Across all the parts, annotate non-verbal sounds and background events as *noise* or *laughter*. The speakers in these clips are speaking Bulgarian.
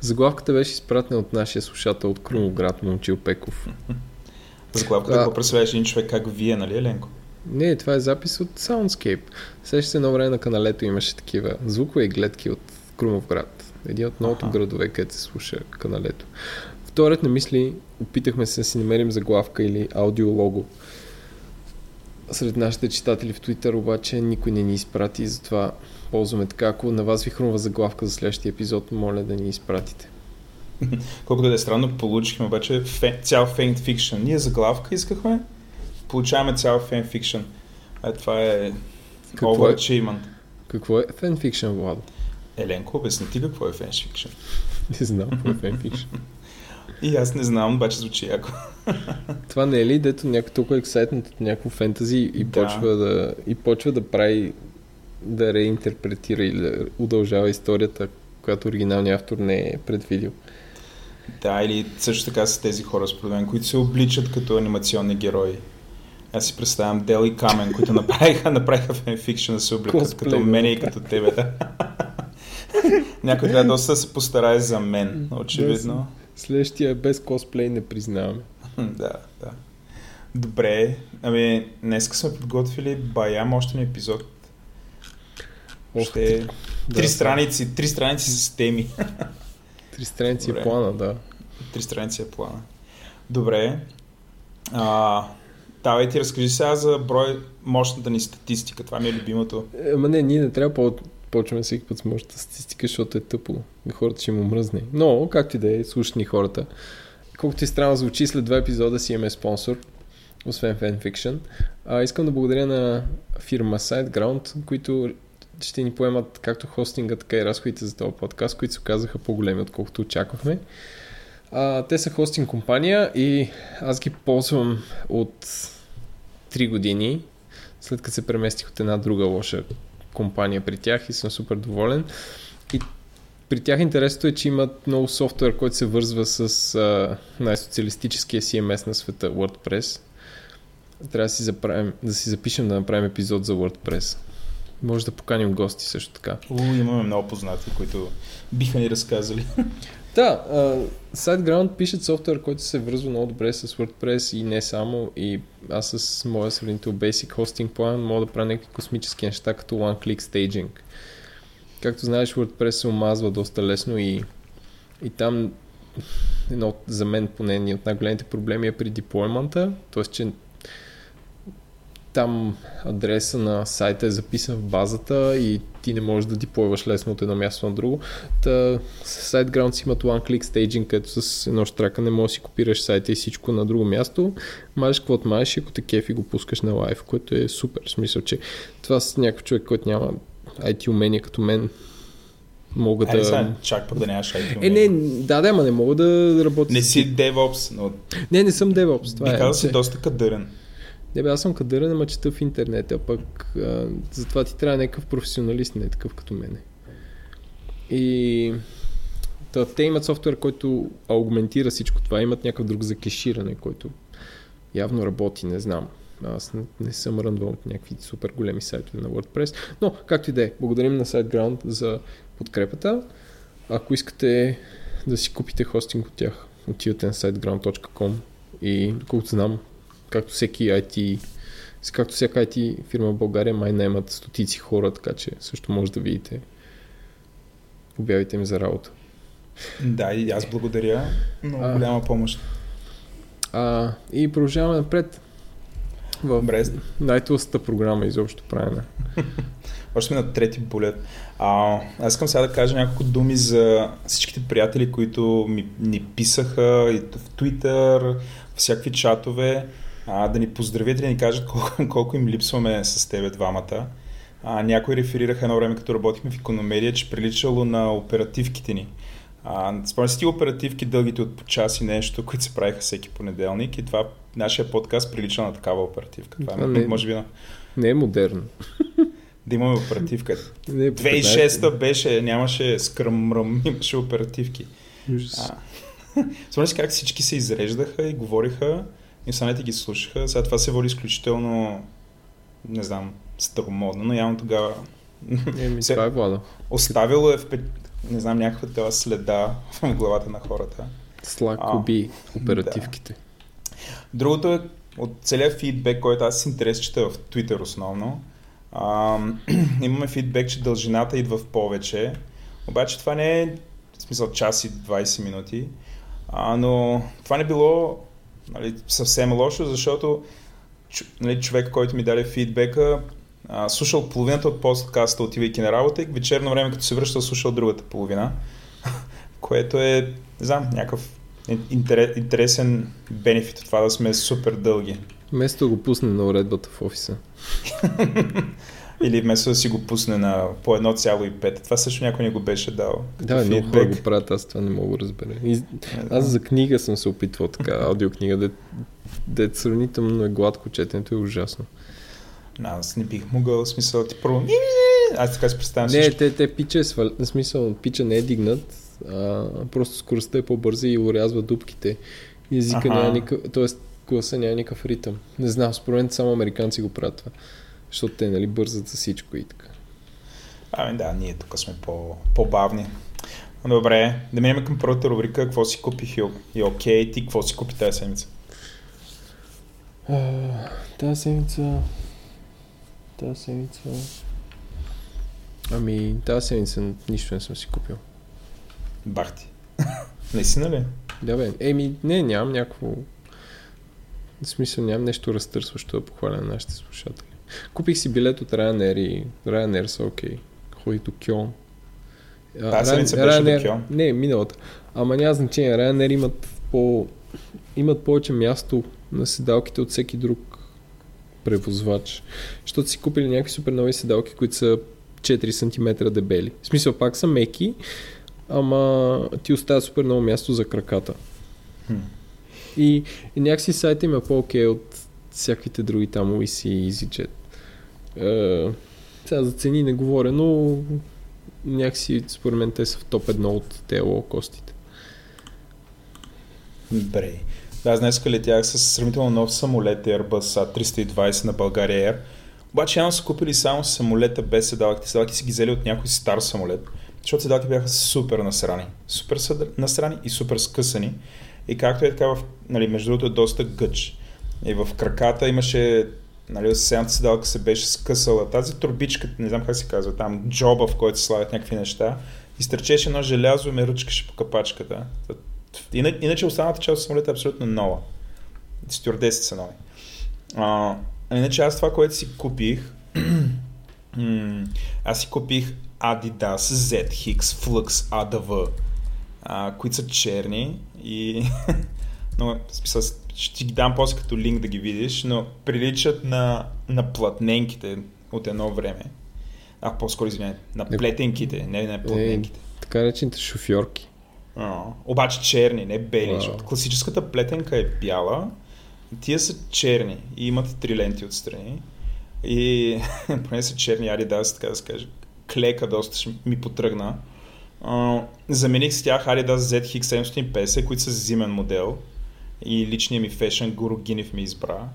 Заглавката беше изпратена от нашия слушател от Крумоград, Момчил Пеков. Заглавката да. какво представяш един човек как вие, нали, Еленко? Не, това е запис от Soundscape. Сеща се едно време на каналето имаше такива звукови гледки от Крумовград. Един от многото ага. градове, където се слуша каналето. Вторият на мисли, опитахме се да си намерим заглавка или аудиолого. Сред нашите читатели в Twitter обаче никой не ни изпрати, затова ползваме така. Ако на вас ви хрумва заглавка за следващия епизод, моля да ни изпратите. Колкото да е странно, получихме обаче фен, цял фейн фикшн. Ние заглавка искахме, получаваме цял фен фикшн. А това е какво е, какво е фенфикшн, Влад? Еленко, обясни ти какво е фенфикшн. *laughs* Не знам какво е фенфикшн. *laughs* И аз не знам, обаче звучи яко. *laughs* Това не е ли, дето някой толкова ексайтнат от някакво фентази и, да. почва да, и почва да прави, да реинтерпретира или да удължава историята, която оригиналният автор не е предвидил. Да, или също така са тези хора, според мен, които се обличат като анимационни герои. Аз си представям Дел и Камен, които направиха, направиха фенфикшн да се обликат като мене и като тебе. Да. Някой трябва доста да се постарае за мен, очевидно. Следващия без косплей не признаваме. да, да. Добре, ами днес сме подготвили баям още на епизод. Още да, три страници, три страници с теми. Три страници е плана, да. Три страници е плана. Добре. А, давай ти разкажи сега за брой мощната ни статистика. Това ми е любимото. Ама не, ние не трябва по почваме всеки път с мощната статистика, защото е тъпо. Хората ще му мръзне. Но, както и да е, слушани хората. Колкото и странно звучи, след два епизода си имаме спонсор, освен FanFiction. А, искам да благодаря на фирма SiteGround, които ще ни поемат както хостинга, така и разходите за този подкаст, които се оказаха по-големи, отколкото очаквахме. А, те са хостинг компания и аз ги ползвам от 3 години, след като се преместих от една друга лоша компания при тях и съм супер доволен. И при тях интересното е, че имат много софтуер, който се вързва с а, най-социалистическия CMS на света, WordPress. Трябва да си, заправим, да си запишем да направим епизод за WordPress. Може да поканим гости също така. У, имаме много познати, които биха ни разказали. *laughs* Да, uh, SiteGround пишат софтуер, който се връзва много добре с WordPress и не само. И аз с моя сравнител Basic Hosting план мога да правя някакви космически неща, като One-Click Staging. Както знаеш, WordPress се омазва доста лесно и, и там едно за мен поне от най-големите проблеми е при деплоймента, т.е. че там адреса на сайта е записан в базата и ти не можеш да диплойваш лесно от едно място на друго. Та, SiteGround си имат one-click staging, където с едно штрака не можеш да си копираш сайта и всичко на друго място. Мажеш каквото мажеш и ако те кефи го пускаш на лайв, което е супер. В смисъл, че това с някакъв човек, който няма IT умения като мен, мога да... Сега, чак пък да нямаш IT. Е, не, да, да, ама не мога да работя. Не си DevOps, но... Не, не съм DevOps. Това Би е. казал си доста кадърен. Не бе, аз съм кадърен, ама чета в интернет, а пък а, затова ти трябва някакъв професионалист, не такъв като мене. И та, те имат софтуер, който аугментира всичко това, имат някакъв друг за кеширане, който явно работи, не знам. Аз не, не съм рънвал от някакви супер големи сайтове на WordPress. Но, както и да е, благодарим на SiteGround за подкрепата. Ако искате да си купите хостинг от тях, отивате на siteground.com и доколкото знам, както всеки IT, както всяка IT фирма в България май наймат стотици хора, така че също може да видите обявите ми за работа. Да, и аз благодаря. Много а, голяма помощ. А, и продължаваме напред. В най-тлъстата програма изобщо правена. *laughs* Още сме на трети полет. А, аз искам сега да кажа няколко думи за всичките приятели, които ми, ни писаха и в Twitter, всякакви чатове а, да ни поздравят и да ни кажат колко, *laughs* колко им липсваме с тебе двамата. А, някои реферираха едно време, като работихме в економедия, че приличало на оперативките ни. Спомня си ти оперативки дългите от по час и нещо, които се правиха всеки понеделник и това нашия подкаст прилича на такава оперативка. Това, това е, не, може би на... Не е модерно. *laughs* Да имаме оперативка. Не е по 2006 беше, нямаше скръмръм, *laughs* имаше оперативки. 15. Ужас. А. Спомняш си как всички се изреждаха и говориха и останалите ги слушаха. Сега това се води изключително, не знам, старомодно, но явно тогава Еми, се- това е Владо. оставило е в, не знам, някаква такава следа в главата на хората. А, уби оперативките. Другото е от целият фидбек, който аз с интерес чета в Twitter основно. А, *clears throat* имаме фидбек, че дължината идва в повече. Обаче това не е в смисъл час и 20 минути. А, но това не било нали, съвсем лошо, защото нали, човек, който ми даде фидбека, а, слушал половината от подкаста, отивайки на работа и вечерно време, като се връщал, слушал другата половина, *laughs* което е, не знам, някакъв интерес, интересен бенефит от това да сме супер дълги. Вместо да го пусне на уредбата в офиса. *laughs* Или вместо да си го пусне на по 1,5. Това също някой ни го беше дал. Да, много хора го правят, аз това не мога да разбера. И, Не аз за книга съм се опитвал така, аудиокнига, де, де сравнително е гладко четенето е ужасно. Аз не бих могъл, в смисъл ти първо. Аз така си представям Не, всичко. те, те пича е свал... в смисъл, пича не е дигнат, а, просто скоростта е по-бърза и урязва дупките. И езика няма никакъв, т.е. гласа няма никакъв ритъм. Не знам, според мен само американци го правят това. Защото те, нали, бързат за всичко и така. Ами да, ние тук сме по, по-бавни. Добре, да минем към първата рубрика. Какво си купих и, и окей, ти какво си купи тази седмица? А, тази седмица... Тази седмица... Ами, тази седмица нищо не съм си купил. Бах ти. *laughs* Наистина ли? Да бе, еми, не, нямам някакво... В смисъл, нямам нещо разтърсващо да похваля на нашите слушатели. Купих си билет от Ryanair и Ryanair са окей. Ходи до Кьон. А, Тази седмица Ryanair- Ryanair- Кьон. Не, миналата. Ама няма значение. Ryanair имат по... имат повече място на седалките от всеки друг превозвач. Защото си купили някакви супер нови седалки, които са 4 см дебели. В смисъл, пак са меки, ама ти оставя супер много място за краката. Хм. И, и някакси сайта им е по-окей от всякаквите други там и EasyJet. Е, сега за цени не говоря, но някакси според мен те са в топ 1 от те лоукостите. Добре. Да, аз днес летях с сравнително нов самолет Airbus A320 на България Air. Обаче явно са купили само самолета без седалките. Седалки си ги взели от някой стар самолет, защото седалки бяха супер насрани. Супер съд- насрани и супер скъсани. И както е така, в, нали, между другото е доста гъч. И в краката имаше, нали, съседната седалка се беше скъсала. Тази турбичка, не знам как се казва, там джоба, в който се слагат някакви неща, изтърчеше едно желязо и ме ръчкаше по капачката. Иначе, останалата част от самолета е абсолютно нова. Стюардесите са нови. А, иначе аз това, което си купих, *clears throat* аз си купих Adidas ZX Flux ADV, а, които са черни и *laughs* но, смисъл, ще ти ги дам после като линк да ги видиш, но приличат на, на платненките от едно време. А, по-скоро извиняй, на плетенките, не на платненките. Така речените шофьорки. А, обаче черни, не бели, защото класическата плетенка е бяла, тия са черни и имат три ленти отстрани. И *laughs* поне са черни Adidas, така да се каже. Клека доста ми потръгна. А, замених с тях Adidas ZX 750, които са зимен модел. И личният ми фешън гуру Гинев ми избра.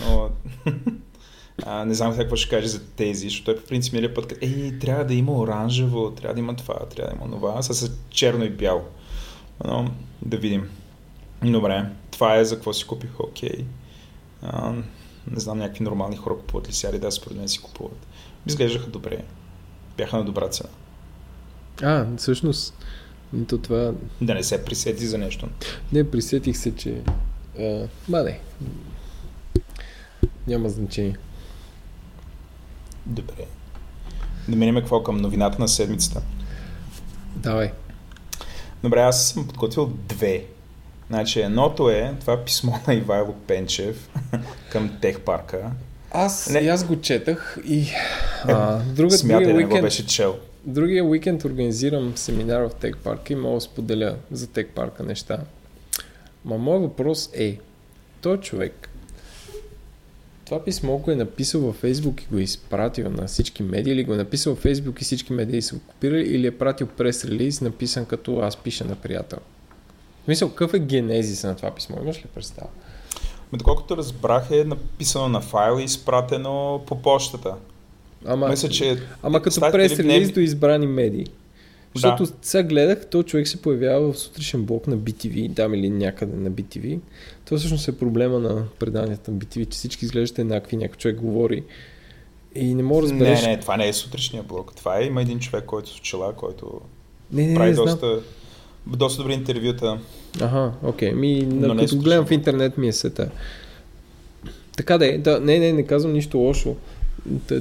Но *laughs* а, не знам какво ще каже за тези, защото той по принцип миналия път ей, трябва да има оранжево, трябва да има това, трябва да има това, с черно и бяло. Но да видим. Добре, това е за какво си купих, окей. А, не знам, някакви нормални хора купуват ли си Adidas, според мен си купуват. Изглеждаха добре. Бяха на добра цена. А, всъщност, то това... Да не се присети за нещо. Не, присетих се, че... А, ма не. Няма значение. Добре. Да минем какво към новината на седмицата. Давай. Добре, аз съм подготвил две. Значи едното е това писмо на Ивайло Пенчев *laughs* към Техпарка. Аз, Не. и аз го четах и а, друга, Смятай другия, да не го беше чел. Другия уикенд организирам семинар в Тек парка и мога да споделя за Тек парка неща. Ма моят въпрос е, той човек това писмо го е написал във Фейсбук и го е изпратил на всички медии, или го е написал във Фейсбук и всички медии са го копирали, или е пратил прес релиз, написан като аз пиша на приятел. Мисля, какъв е генезис на това писмо? Имаш ли представа? Доколкото разбрах е написано на файл и изпратено по почтата. Ама, Мисля, че ама като прес релиз до избрани медии. Защото да. сега гледах, то човек се появява в сутрешен блок на BTV, там или някъде на BTV. Това всъщност е проблема на преданията на BTV, че всички изглеждат еднакви, някой човек говори и не мога да разбереш... Не, не, това не е сутрешния блок. Това е, има един човек, който с очила, който не, не, прави не, доста, знам. доста добри интервюта. Ага, окей. Ми, на, като гледам в интернет ми е сета. Така да е, да, не, не, не казвам нищо лошо.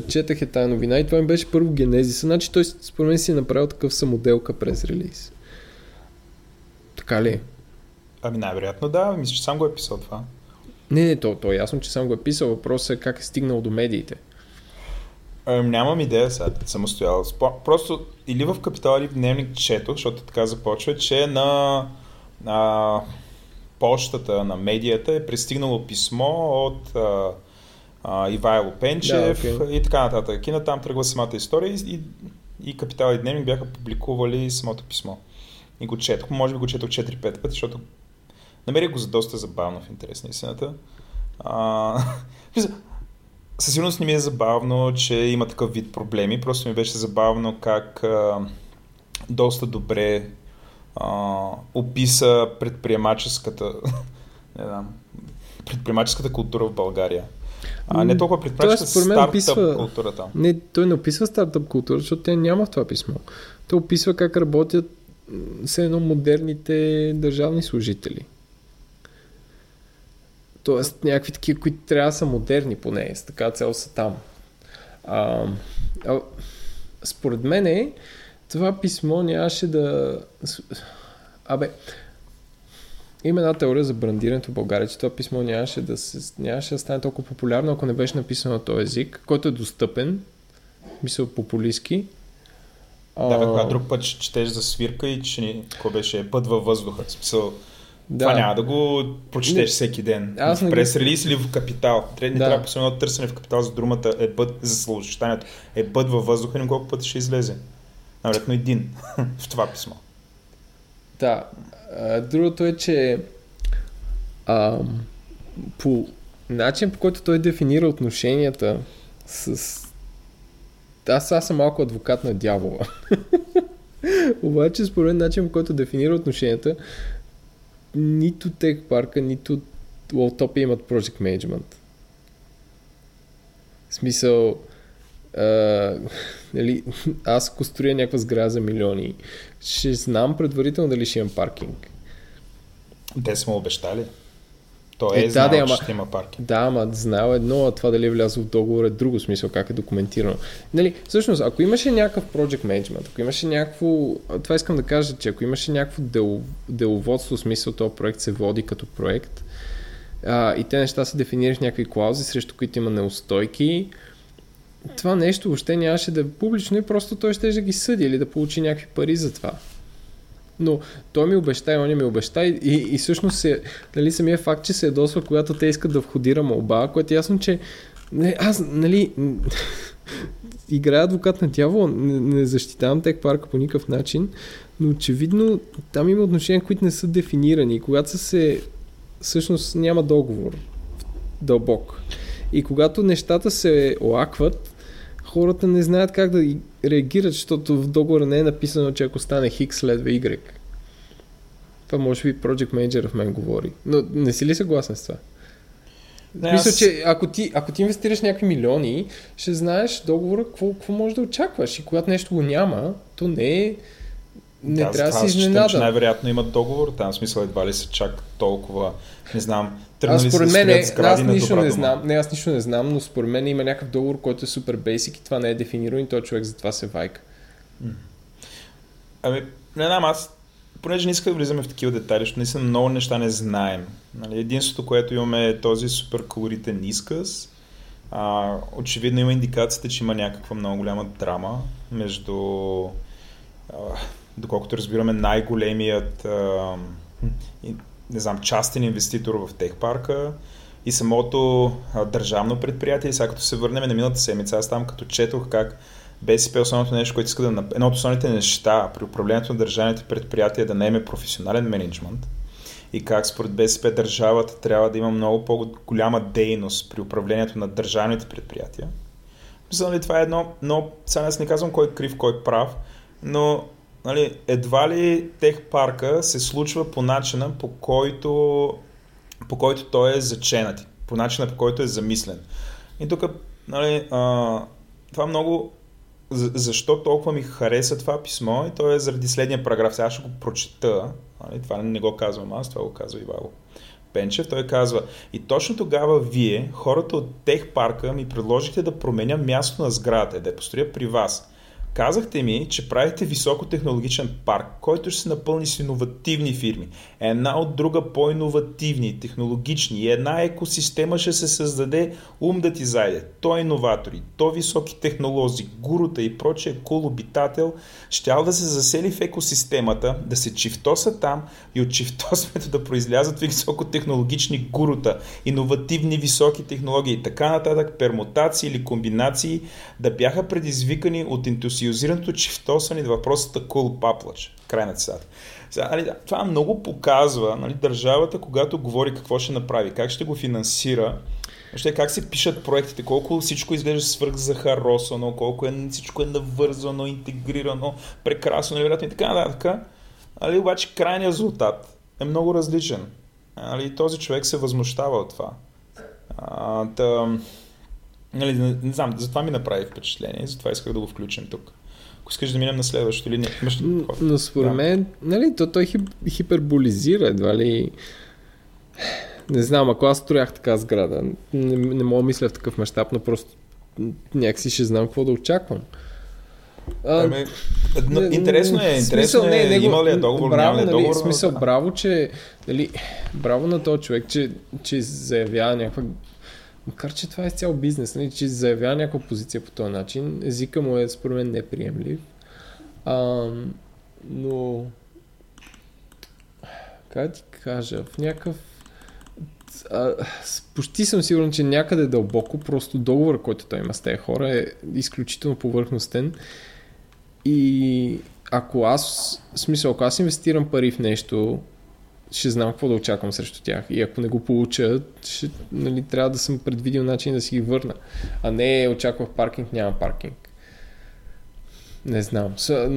Четах е тази новина и това ми беше първо генезиса. Значи той според мен си е направил такъв самоделка през релиз. Така ли? Ами най-вероятно да, мисля, че сам го е писал това. Не, не, то, то е ясно, че сам го е писал. Въпросът е как е стигнал до медиите. А, нямам идея сега, съм стоял. Просто или в Капитал, или в Дневник чето, защото така започва, че на, на почтата на медията е пристигнало писмо от а, а, Ивайло Пенчев да, okay. и така нататък. И натам тръгва самата история и, и Капитал и Дневник бяха публикували самото писмо. И го четох, може би го четох 4-5 пъти, защото намерих го за доста забавно в интерес на истината. А, *laughs* със сигурност не ми е забавно, че има такъв вид проблеми, просто ми беше забавно как а, доста добре а, описа предприемаческата *laughs* не знам, предприемаческата култура в България. А не толкова предприемаческата стартъп описва... културата. Не, той не описва стартъп култура, защото те няма в това писмо. Той описва как работят все едно модерните държавни служители. Тоест някакви такива, които трябва да са модерни поне, с така цел са там. А, а, според мен това писмо нямаше да... Абе, има една теория за брандирането в България, че това писмо нямаше да, се, нямаше да стане толкова популярно, ако не беше написано на този език, който е достъпен, мисля популистски. Да, бе, когато друг път четеш за свирка и че какво беше път във въздуха. В смисъл, да. Това няма да го прочетеш не, всеки ден. Аз в прес релиз или в капитал. Трябва, да. трябва постоянно търсене в капитал за думата е път за словосъчетанието. Е път във въздуха, и колко пъти ще излезе. Навероятно един *laughs* в това писмо. Да. Другото е, че а, по начин, по който той дефинира отношенията с... Аз, аз съм малко адвокат на дявола. *laughs* Обаче, според начин, по който дефинира отношенията, нито Tech парка, нито Walltopia имат Project Management. В смисъл, а, *laughs* нали, аз ако строя някаква сграда за милиони, ще знам предварително дали ще имам паркинг. Те сме обещали. Той е, е знал, да, ама, че ще има парки. Да, ама знал едно, а това дали е влязло в договор е друго смисъл, как е документирано. Нали, всъщност, ако имаше някакъв project management, ако имаше някакво, това искам да кажа, че ако имаше някакво дел, деловодство, смисъл, този проект се води като проект, а, и те неща се дефинират в някакви клаузи, срещу които има неустойки, това нещо въобще нямаше да е публично и просто той ще да ги съди или да получи някакви пари за това но той ми обеща и он ми обеща и, и, и всъщност се, нали, самия факт, че се ядосва, когато те искат да входира молба, което е ясно, че не, аз, нали, *laughs* играя адвокат на дявола, не, не защитавам тек парка по никакъв начин, но очевидно там има отношения, които не са дефинирани. Когато са се, всъщност няма договор дълбок. И когато нещата се оакват, хората не знаят как да реагират, защото в договора не е написано, че ако стане X следва Y. Това може би Project Manager в мен говори. Но не си ли съгласен с това? Не, Мисля, аз... че ако ти, ако ти инвестираш някакви милиони, ще знаеш договора какво, какво можеш да очакваш. И когато нещо го няма, то не е не да, трябва да си изненада. най-вероятно имат договор, там смисъл едва ли се чак толкова, не знам, аз според мен, е, аз нищо не знам, не, аз нищо не знам, но според мен има някакъв договор, който е супер бейсик и това не е дефинирано и този човек затова се вайка. Ами, не знам, аз понеже не исках да влизаме в такива детайли, защото наистина много неща не знаем. Нали, единството, което имаме е този супер колоритен изказ. А, очевидно има индикацията, че има някаква много голяма драма между, а, доколкото разбираме, най-големият а, не знам, частен инвеститор в тех парка и самото държавно предприятие. И сега като се върнем на миналата седмица, аз там като четох как БСП основното нещо, което иска да... Едно от основните неща при управлението на държавните предприятия е да наеме професионален менеджмент и как според БСП държавата трябва да има много по-голяма дейност при управлението на държавните предприятия. Мисля, нали, това е едно, но сега аз не казвам кой е крив, кой е прав, но нали, едва ли тех парка се случва по начина, по който, по който той е заченат, по начина, по който е замислен. И тук нали, а, това много защо толкова ми хареса това писмо и то е заради следния параграф. Сега ще го прочета. Нали? Това не го казвам аз, това го казва Ивало. Пенчев, той казва, и точно тогава вие, хората от Тех парка, ми предложихте да променя място на сградата, да я построя при вас. Казахте ми, че правите високотехнологичен парк, който ще се напълни с иновативни фирми. Една от друга по-инновативни, технологични една екосистема ще се създаде ум да ти зайде. То иноватори, то високи технолози, гурута и прочие кул обитател щял да се засели в екосистемата, да се чифтоса там и от чифтосмето да произлязат високотехнологични гурута, иновативни високи технологии и така нататък, пермутации или комбинации да бяха предизвикани от ентусиазъм ентусиозираното чифтосване на въпросата cool паплач. Край на цитата. Нали, това много показва нали, държавата, когато говори какво ще направи, как ще го финансира, Въобще как се пишат проектите, колко всичко изглежда свърхзахаросано, колко е, всичко е навързано, интегрирано, прекрасно, невероятно и така нататък. Нали, обаче крайният резултат е много различен. Нали, този човек се възмущава от това. А, да, нали, не, не знам, затова ми направи впечатление, затова исках да го включим тук. Ако искаш да минем на следващото или не. Имаш Но според да. мен, нали, то той хип, хиперболизира, едва ли... Не знам, ако аз строях така сграда, не, не мога да мисля в такъв мащаб, но просто някакси ще знам какво да очаквам. А, ами, но, интересно е, интересно е, не, него, има ли е договор, браво, няма ли е договор. Нали, смисъл, браво, че, нали, браво на този човек, че, че заявява някаква Макар, че това е цял бизнес, нали, че заявява някаква позиция по този начин, езика му е според мен неприемлив. А, но как ти кажа, в някакъв а, почти съм сигурен, че някъде дълбоко просто договор, който той има с тези хора е изключително повърхностен и ако аз, в смисъл, ако аз инвестирам пари в нещо, ще знам какво да очаквам срещу тях. И ако не го получа, ще, нали, трябва да съм предвидил начин да си ги върна. А не очаквах паркинг, няма паркинг. Не знам. С,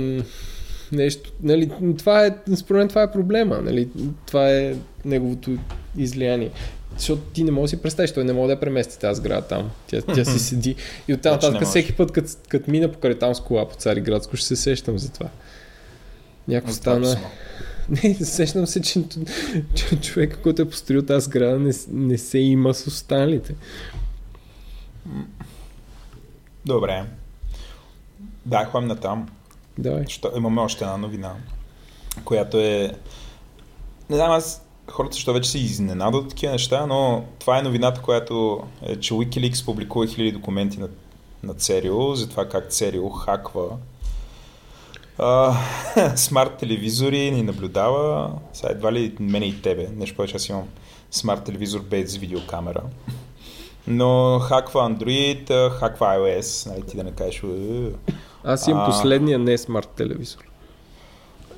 нещо, нали, това е, според мен това е проблема. Нали, това е неговото излияние. Защото ти не можеш да си представиш, той не може да я премести тази сграда там. Тя, тя си седи. И оттам нататък всеки път, като, като мина покрай там с кола по Цариградско, ще се сещам за това. Някой стана... *laughs* Не, сещам се, че, че човека, който е построил тази сграда, не, не се има с останалите. Добре. Да, ходим на там. Давай. Що, имаме още една новина, която е... Не знам, аз хората защо вече се изненадат от такива неща, но това е новината, която е, че Wikileaks публикува хиляди документи на, на CERIO за това как CERIO хаква *laughs* смарт телевизори ни наблюдава. Сега едва ли мене и тебе. Нещо повече аз имам смарт телевизор без видеокамера. Но хаква Android, хаква iOS, нали ти да не кажеш. Аз имам а... последния не смарт телевизор.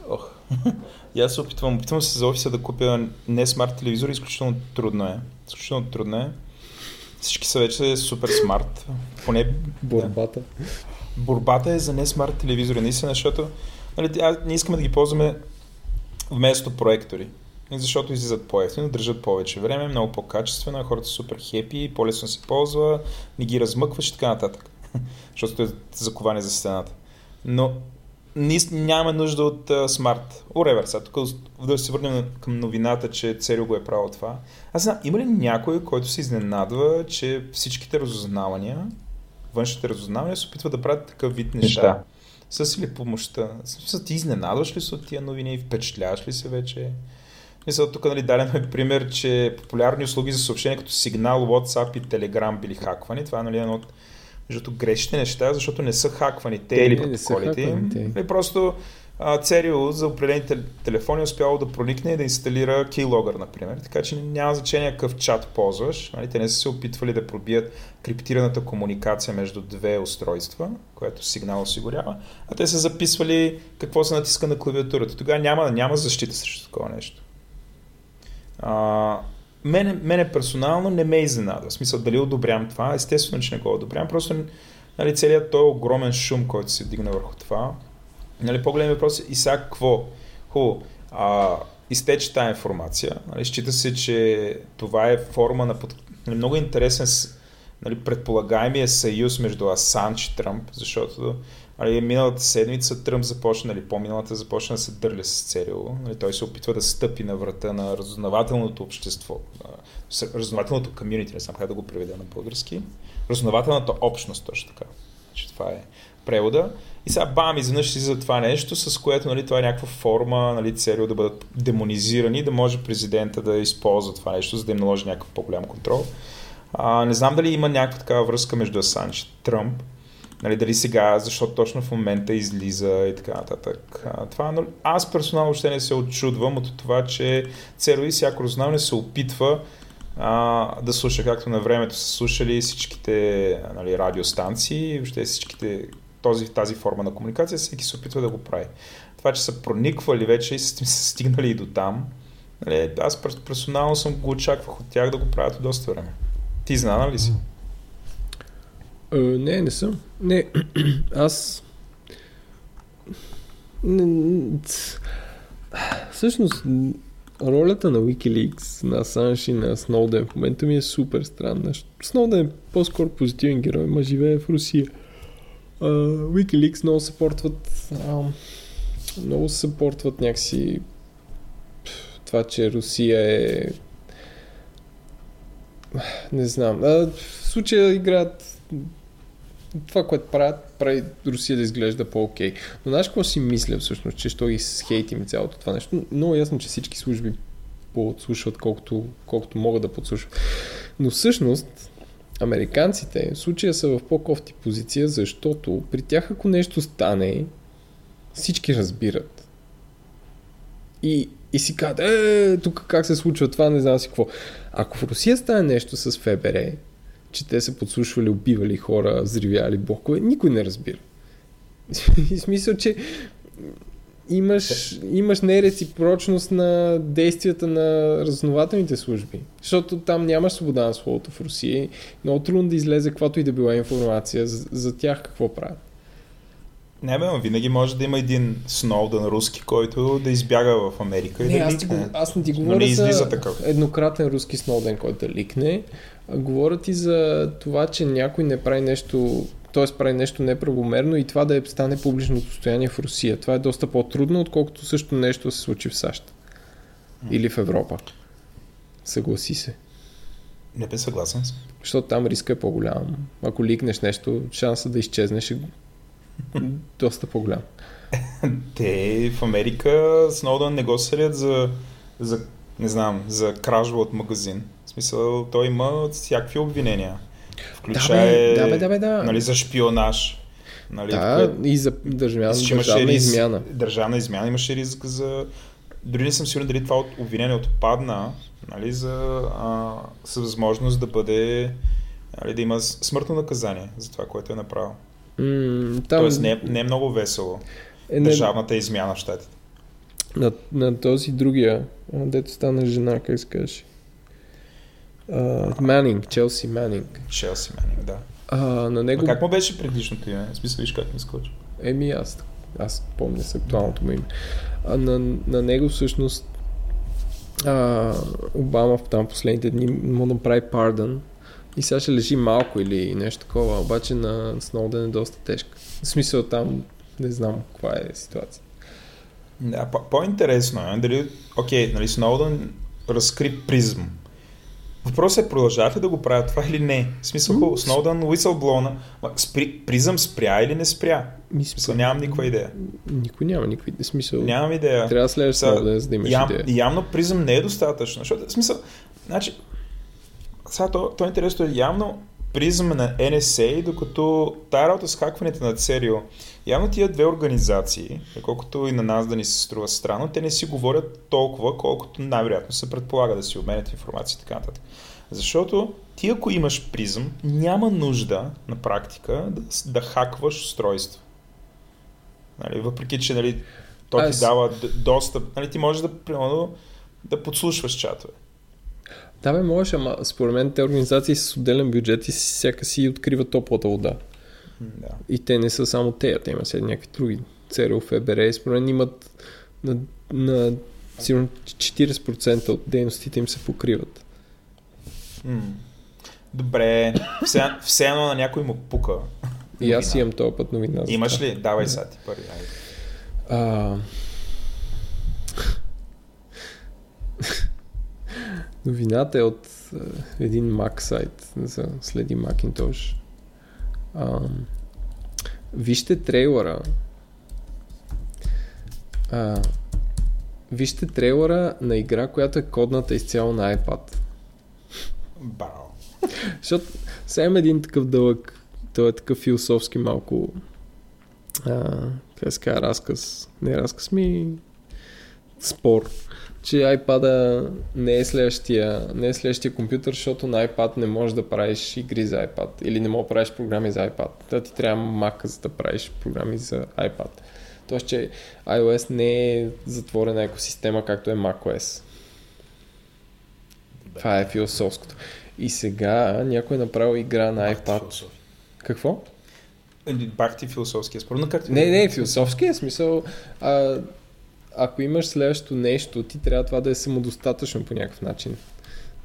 Ох. *laughs* И аз се опитвам, опитвам се за офиса да купя не смарт телевизор, изключително трудно е. Изключително трудно е. Всички са вече супер смарт. Поне... Борбата. Да борбата е за не смарт телевизори, наистина, защото нали, а, не искаме да ги ползваме вместо проектори. Защото излизат по-ефтино, държат повече време, много по-качествено, хората са супер хепи, по-лесно се ползва, не ги размъкваш и така нататък. *laughs* защото е заковани за стената. Но нямаме нужда от смарт. Уревер, сега тук да се върнем към новината, че Церио го е правил това. Аз знам, има ли някой, който се изненадва, че всичките разузнавания външните разузнавания се опитват да правят такъв вид неща. Да. С ли помощта? Смисъл, ти изненадваш ли се от тия новини впечатляваш ли се вече? Мисля, тук нали, даден е пример, че популярни услуги за съобщение като Сигнал, WhatsApp и Telegram били хаквани. Това е нали, едно от между грешните неща, защото не са хаквани те или протоколите. Нали, просто ЦРУ за определени телефони е успяло да проникне и да инсталира keylogger, например. Така че няма значение какъв чат ползваш. Нали? Те не са се опитвали да пробият криптираната комуникация между две устройства, което сигнал осигурява, а те са записвали какво се натиска на клавиатурата. Тогава няма, няма защита срещу такова нещо. А, мене, мене персонално не ме изненада. В смисъл, дали одобрям това? Естествено, че не го одобрям. Просто нали, целият този огромен шум, който се дигна върху това, Нали, по-големи въпрос е и сега какво? Хубаво, изтече тази информация. Нали, счита се, че това е форма на под... нали, много интересен нали, предполагаемия съюз между Асанч и Тръмп, защото нали, миналата седмица Тръмп започна, нали, по-миналата започна да се дърля с ЦРУ. Нали, той се опитва да стъпи на врата на разузнавателното общество, разузнавателното комьюнити, не знам как да го преведа на български. Разузнавателната общност, точно така. Че това е превода. И сега бам, изведнъж си за това нещо, с което нали, това е някаква форма нали, цели да бъдат демонизирани, да може президента да използва това нещо, за да им наложи някакъв по-голям контрол. А, не знам дали има някаква такава връзка между Асанч и Тръмп. Нали, дали сега, защото точно в момента излиза и така нататък. А, това, но аз персонално още не се очудвам от това, че ЦРУ и всяко разузнаване се опитва а, да слуша, както на времето са слушали всичките нали, радиостанции, въобще всичките този, тази форма на комуникация, всеки се опитва да го прави. Това, че са прониквали вече и са, стигнали и до там, нали, аз персонално съм го очаквах от тях да го правят доста време. Ти знана ли си? Uh, не, не съм. Не, *clears throat* аз... Всъщност, ролята на Wikileaks, на Асанж и на Сноуден в момента ми е супер странна. Сноуден е по-скоро позитивен герой, ма живее в Русия. Uh, Wikileaks много съпортват uh, много съпортват някакси това, че Русия е не знам. Uh, в случая играят това, което правят, прави Русия да изглежда по-окей. Но знаеш какво си мисля всъщност, че що ги хейтим цялото това нещо? Много ясно, че всички служби подслушват колкото, колкото могат да подслушват. Но всъщност Американците в случая са в по-кофти позиция, защото при тях ако нещо стане, всички разбират. И, и си казват, е, тук как се случва това, не знам си какво. Ако в Русия стане нещо с ФБР, че те са подслушвали, убивали хора, взривяли блокове, никой не разбира. *laughs* И смисъл, че имаш, имаш нереципрочност на действията на разнователните служби. Защото там нямаш свобода на словото в Русия. Много трудно да излезе каквато и да била информация за, за тях какво правят. Не, бе, винаги може да има един Сноудън руски, който да избяга в Америка не, и да аз ликне. Ти, аз не ти говоря не за такъв. еднократен руски Сноуден, който да ликне. Говоря ти за това, че някой не прави нещо т.е. прави нещо неправомерно и това да е стане публично достояние в Русия. Това е доста по-трудно, отколкото също нещо се случи в САЩ. Или в Европа. Съгласи се. Не бе съгласен. Защото там риска е по-голям. Ако ликнеш нещо, шанса да изчезнеш е доста по-голям. *laughs* Те в Америка Сноудън не го съдят за, за, не знам, за кражба от магазин. В смисъл, той има всякакви обвинения. Включая да, бе, да, бе, да. Нали, за шпионаж. Нали, да, кое... и за държавна, държавна риск, измяна. Държавна измяна имаше риск за... Дори не съм сигурен дали това обвинение отпадна, нали, за, а, с възможност да бъде нали, да има смъртно наказание за това, което е направил. Mm, там... Тоест не, е, не е много весело е, държавната измяна в щатите. На, на този другия, дето стана жена, как се каже? Манинг, Челси Манинг. Челси Манинг, да. А, на него... А как му беше предишното име? В смисъл, виж как ми скочи. Еми аз, аз помня с актуалното му име. А на, на него всъщност а, Обама в там последните дни му направи пардън и сега ще лежи малко или нещо такова, обаче на Сноуден е доста тежка. В смисъл там не знам каква е ситуация. Да, по-интересно е дали, окей, нали Сноуден разкри призм Въпросът е, продължават ли да го правят това или не? В смисъл, mm. Сноудън, Уисълблона, спри, призъм спря или не спря? В смисъл, нямам никаква идея. Никой няма никаква идея. Смисъл, нямам идея. Трябва да следваш Сноудън, за да имаш ям, идея. Явно призъм не е достатъчно. Защото, в смисъл, значи, сега то, то интересно е явно призм на NSA, докато тая работа с хакването на ЦРУ, явно тия две организации, колкото и на нас да ни се струва странно, те не си говорят толкова, колкото най-вероятно се предполага да си обменят информация и така нататък. Защото ти ако имаш призм, няма нужда на практика да, да хакваш устройство. Нали, въпреки, че нали, то ти Аз... дава достъп, нали, ти можеш да, примерно, да подслушваш чатове. Да, бе, можеш, ама според мен те организации с отделен бюджет и всяка си откриват топлата вода. Да. И те не са само те, те има след някакви други. ЦРУ, ФБР, според мен имат на, на сигурно 40% от дейностите им се покриват. Добре, все, все едно на някой му пука. И аз имам този път новина. Имаш ли? Давай сега ти първи. А... Новината е от uh, един Mac сайт за следи Macintosh. Uh, вижте трейлера. Uh, вижте трейлера на игра, която е кодната изцяло на iPad. Бао. Защото сега има един такъв дълъг, той е такъв философски малко а, как се разказ, не разказ ми, спор, че iPad не е следващия, не е следващия компютър, защото на iPad не можеш да правиш игри за iPad или не можеш да правиш програми за iPad. Та ти трябва Mac за да правиш програми за iPad. Тоест, че iOS не е затворена екосистема, както е macOS. Това е философското. И сега някой е направил игра на iPad. Какво? Бах ти философския спор, но как Не, не, философския смисъл. А, ако имаш следващото нещо, ти трябва това да е самодостатъчно по някакъв начин.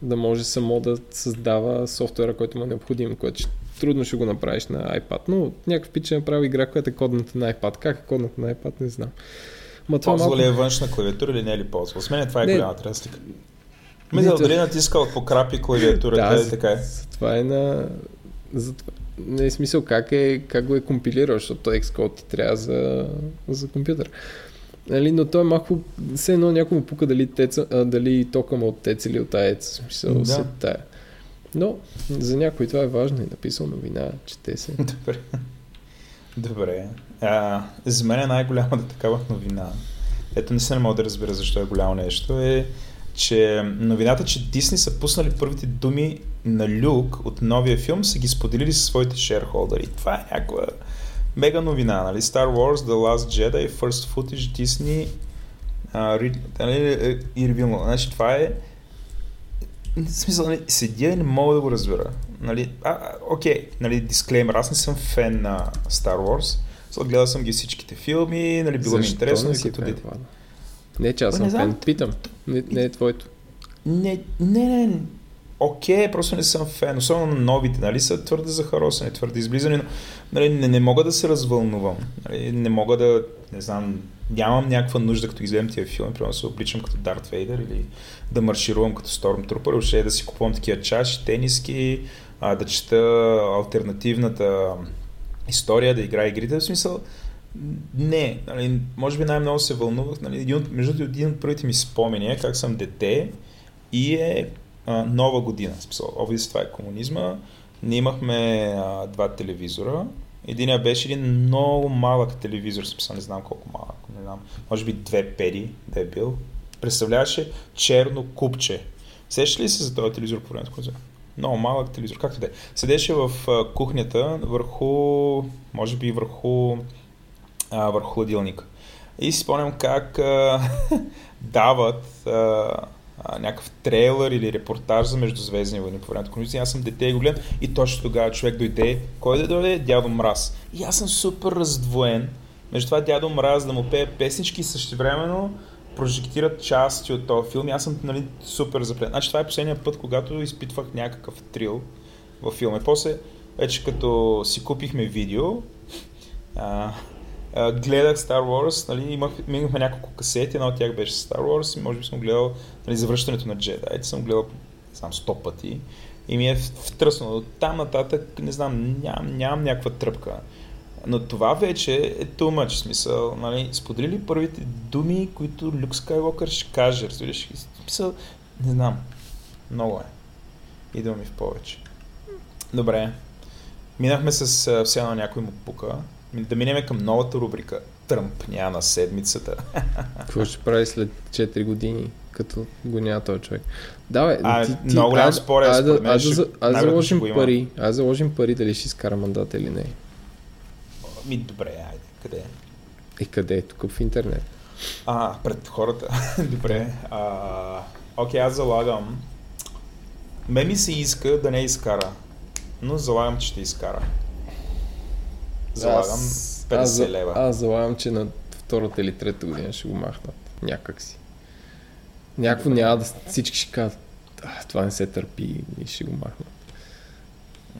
Да може само да създава софтуера, който му е необходим, което трудно ще го направиш на iPad, но някакъв пич е направил игра, която е кодната на iPad. Как е кодната на iPad, не знам. Ма това ползва малко... ли е външна клавиатура или не е ли ползва? С мен това е не, голямата разлика. Мисля, дали натискал по крапи клавиатурата, да, е така е. Това е на... За това... Не е смисъл как, е, как го е компилирал, защото Xcode ти трябва за, за компютър. Нали, но той е малко, все едно някой му пука дали, теца, а, дали тока му от тец или от аец. Смисъл, да. се тая. Но за някой това е важно и написал новина, чете се. *laughs* Добре. Добре. А, за мен е най-голямата такава новина. Ето не се не мога да разбера защо е голямо нещо. Е, че новината, че Дисни са пуснали първите думи на Люк от новия филм, са ги споделили със своите шерхолдери. Това е някаква мега новина, нали? Star Wars, The Last Jedi, First Footage, Disney uh, нали, и ревилно. Значи това е в смисъл, нали, седя и не мога да го разбера. Нали, а, окей, нали, дисклеймер, аз не съм фен на Star Wars, гледал съм ги всичките филми, нали, било ми интересно. Не, като дете. не, че аз съм фен, питам. Не, не е твоето. Не, не, не, окей, просто не съм фен. Особено на новите, нали, са твърде захаросани, твърде изблизани, но нали, не, не мога да се развълнувам. Нали, не мога да, не знам, нямам някаква нужда, като изгледам тия филми, примерно да се обличам като Дарт Вейдер или да марширувам като Stormtrooper, въобще да си купувам такива чаши, тениски, а, да чета альтернативната история, да играя игрите. В смисъл, не, нали, може би най-много се вълнувах. Нали, един от, между един от първите ми спомени е как съм дете и е нова година. Смисъл, това е комунизма. Ние имахме а, два телевизора. Единия беше един много малък телевизор, смисъл, не знам колко малък, не знам, може би две пери да е бил. Представляваше черно купче. Сещаш ли се за този телевизор по времето, много малък телевизор, както да е. Седеше в а, кухнята върху, може би върху, а, върху хладилника. И си спомням как а, *laughs* дават а, а, някакъв трейлър или репортаж за Междузвездни войни по времето на Аз съм дете и го гледам и точно тогава човек дойде. Кой да дойде? Дядо Мраз. И аз съм супер раздвоен. Между това дядо Мраз да му пее песнички същевременно прожектират части от този филм. И аз съм нали, супер заплен. Значи това е последния път, когато изпитвах някакъв трил във филма. После, вече като си купихме видео, а, гледах Star Wars, нали, имах, имахме няколко касети, една от тях беше Star Wars и може би съм гледал нали, завръщането на Jedi, съм гледал знам, сто пъти и ми е втръснало. Там нататък, не знам, нямам, нямам някаква тръпка. Но това вече е too much, смисъл, нали, споделили първите думи, които Люк Скайуокър ще каже, разбираш, смисъл, не знам, много е. Идва ми в повече. Добре. Минахме с все едно някой му пука. Да минеме към новата рубрика Тръмпня на седмицата. Какво ще прави след 4 години, като го няма този човек? Да, бе, А, ти, ти, много голям спор е, според мен ще заложим пари. Айде заложим пари дали ще изкара мандат или не. Ми, добре, айде. Къде? И къде е? Тук в интернет. А, пред хората. *laughs* добре. А, окей, аз залагам. Ме ми се иска да не изкара. Но залагам, че ще изкара. Залагам 50 аз, за- лева. Аз залагам, че на втората или трета година ще го махнат. Някак си. Някакво няма да... Всички ще кажат, това не се търпи и ще го махнат.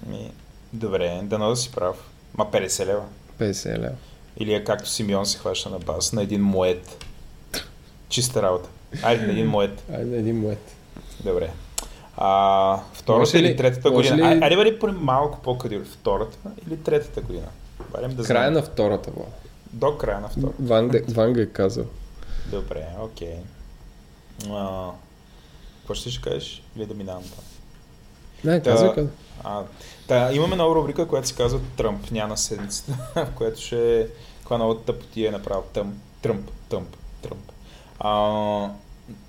Ми, добре, дано да си прав. Ма 50 лева. 50 лева. Или е както Симеон се хваща на бас, на един моет. Чиста работа. Айде, на един моет. Айде един мует. Добре. А, втората ли- или третата година? ли-. Айде бъде малко по-къде. Втората или третата година? Барем да Края знам. на втората вълна. До края на втората. Ванга, Ванга е казал. Добре, окей. А, какво ще ще кажеш? Или да минавам там? Не, Та- казвай, казвай. А, та, имаме нова рубрика, която се казва Тръмп, няма седмицата, в *laughs* която ще е каква нова тъпотия е направил Тръмп, Тръмп, Тръмп, Тръмп. А,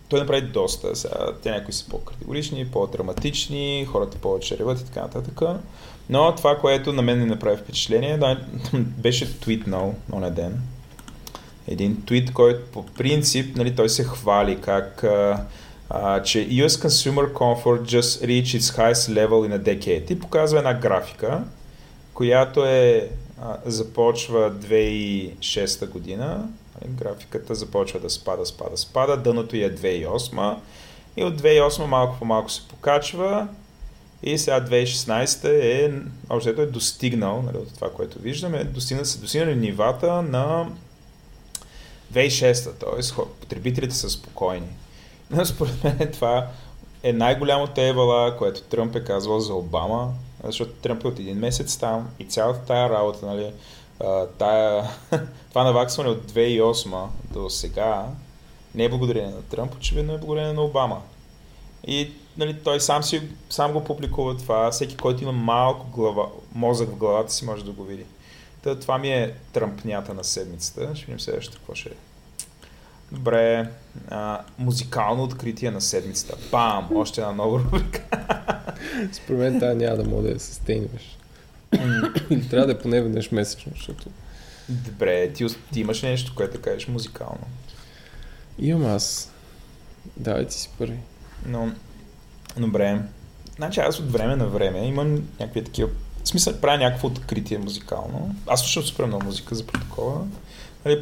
той направи доста, сега те някои са по-категорични, по-драматични, хората повече реват и така нататък. Но това, което на мен не направи впечатление, да, *laughs* беше твитнал на ден. Един твит, който по принцип, нали, той се хвали как а, че US Consumer Comfort just reached its highest level in a decade. И показва една графика, която е а, започва 2006 година. Нали, Графиката започва да спада, спада, спада. Дъното й е 2008. И от 2008 малко по малко се покачва. И сега 2016 е, общо е достигнал, нали, от това, което виждаме, достигна, са достигнали нивата на 2006, т.е. потребителите са спокойни. Но *laughs* според мен това е най-голямото евала, което Тръмп е казвал за Обама, защото Тръмп е от един месец там и цялата тая работа, нали, тая, *laughs* това наваксване от 2008 до сега не е благодарение на Тръмп, очевидно е благодарение на Обама. И нали, той сам, си, сам го публикува това, всеки, който има малко глава, мозък в главата си може да го види. Та, това ми е тръмпнята на седмицата. Ще видим следващото какво ще е. Добре, а, музикално откритие на седмицата. Бам! Още една нова рубрика. *laughs* Според мен тази няма да мога да я състейнваш. Трябва да е поне веднъж месечно, защото Добре, ти, ти имаш нещо, което кажеш музикално. имам аз. Давай ти си първи. Но, добре. Значи аз от време на време имам някакви такива... В смисъл, правя някакво откритие музикално. Аз слушам супер много музика за протокола. Нали,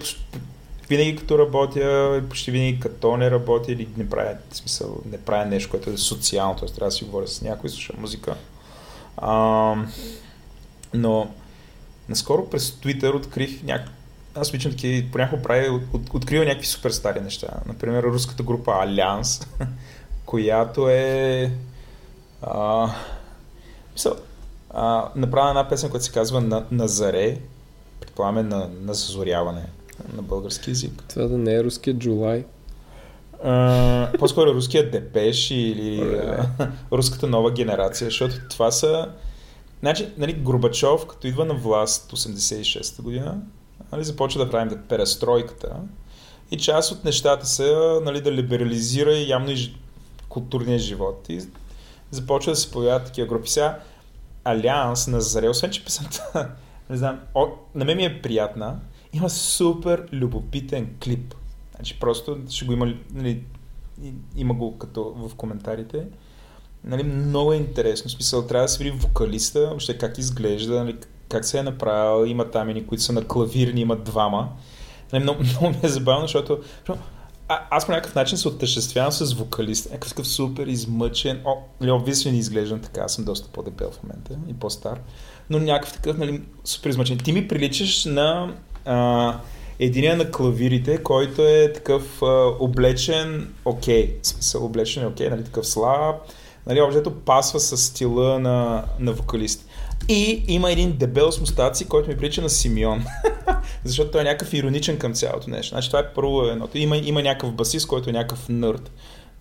винаги като работя, почти винаги като не работя или не правя, в смисъл, не правя нещо, което е социално, т.е. трябва да си говоря с някой, слушам музика. А, но наскоро през Twitter открих някакви аз обичам такива, понякога правя, от, от, открива някакви супер стари неща. Например, руската група Алианс, *laughs* която е а, мисъл, а, направя една песен, която се казва на, заре, предполагаме на, на зазоряване на български язик. Това да не е руският Джулай. А, по-скоро руският депеш или а, руската нова генерация, защото това са... Значи, нали, Горбачов, като идва на власт 86-та година, нали, започва да правим перестройката и част от нещата са нали, да либерализира явно и културния живот. И започва да се появяват такива групи. Сега Алианс на Заре, освен че песента, *laughs* не знам, о, на мен ми е приятна, има супер любопитен клип. Значи просто ще го има, нали, и- има го като в коментарите. Нали, много е интересно. В смисъл, трябва да се види вокалиста, въобще как изглежда, нали, как се е направил. Има там ини, които са на клавирни, има двама. Нали, много, *laughs* много ми е забавно, защото а, аз по някакъв начин се отъждествявам с вокалист. Някакъв супер измъчен. О, не изглеждам така, аз съм доста по-дебел в момента и по-стар. Но някакъв такъв, нали, супер измъчен. Ти ми приличаш на а, единия на клавирите, който е такъв а, облечен окей. В смисъл, облечен е окей, нали, такъв слаб. Нали, общо пасва с стила на, на вокалист. И има един дебел с мустаци, който ми прилича на Симеон. *laughs* Защото той е някакъв ироничен към цялото нещо. Значи това е първо едното. Има, има някакъв басист, който е някакъв нърд.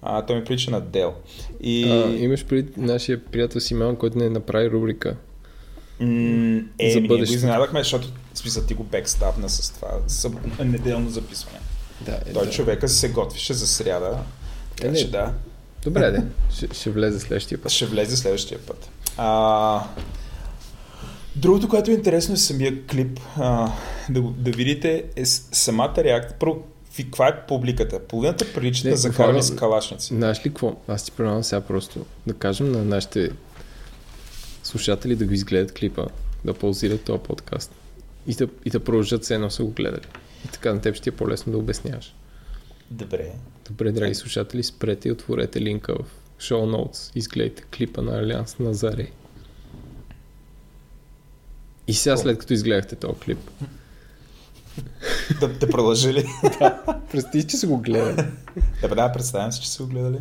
А, той ми прилича на Дел. И... А, имаш пред нашия приятел Симеон, който не направи рубрика. М- е, за ние го изненадахме, защото смисъл ти го бекстапна с това за неделно записване. Да, е, Той да. човека се готвише за сряда. Така е, че да. Добре, де. Ще, ще влезе следващия път. Ще влезе следващия път. А, другото, което е интересно е самия клип. А, да, да видите е самата реакция. Първо, каква е публиката? Половината прилича на закарани с калашници. Знаеш ли какво? Аз ти предлагам сега просто да кажем на нашите слушатели да го изгледат клипа, да паузират този подкаст и да, и да продължат все едно са го гледали. И така на теб ще ти е по-лесно да обясняваш. Добре. Добре, драги слушатели, спрете и отворете линка в шоу ноутс. Изгледайте клипа на Алианс на Заре. И сега след като изгледахте този клип. да, да продължи ли? *laughs* да. Представи, че са го гледали. да, да, представям се, че са го гледали.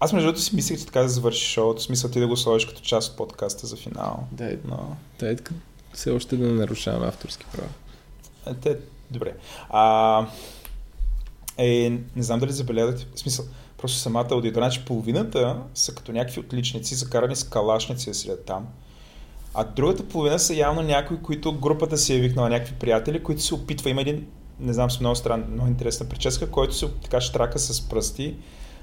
Аз между другото си мислех, че така да завърши шоуто, смисъл ти да го сложиш като част от подкаста за финал. Да, но... да, все още да не нарушаваме авторски права. Е, те, добре. А, е, не знам дали забелязахте, в смисъл, просто самата аудитория, значи половината са като някакви отличници, закарани с калашници сред там. А другата половина са явно някои, които групата си е викнала някакви приятели, които се опитва. Има един, не знам, с много странна, много интересна прическа, който се така штрака с пръсти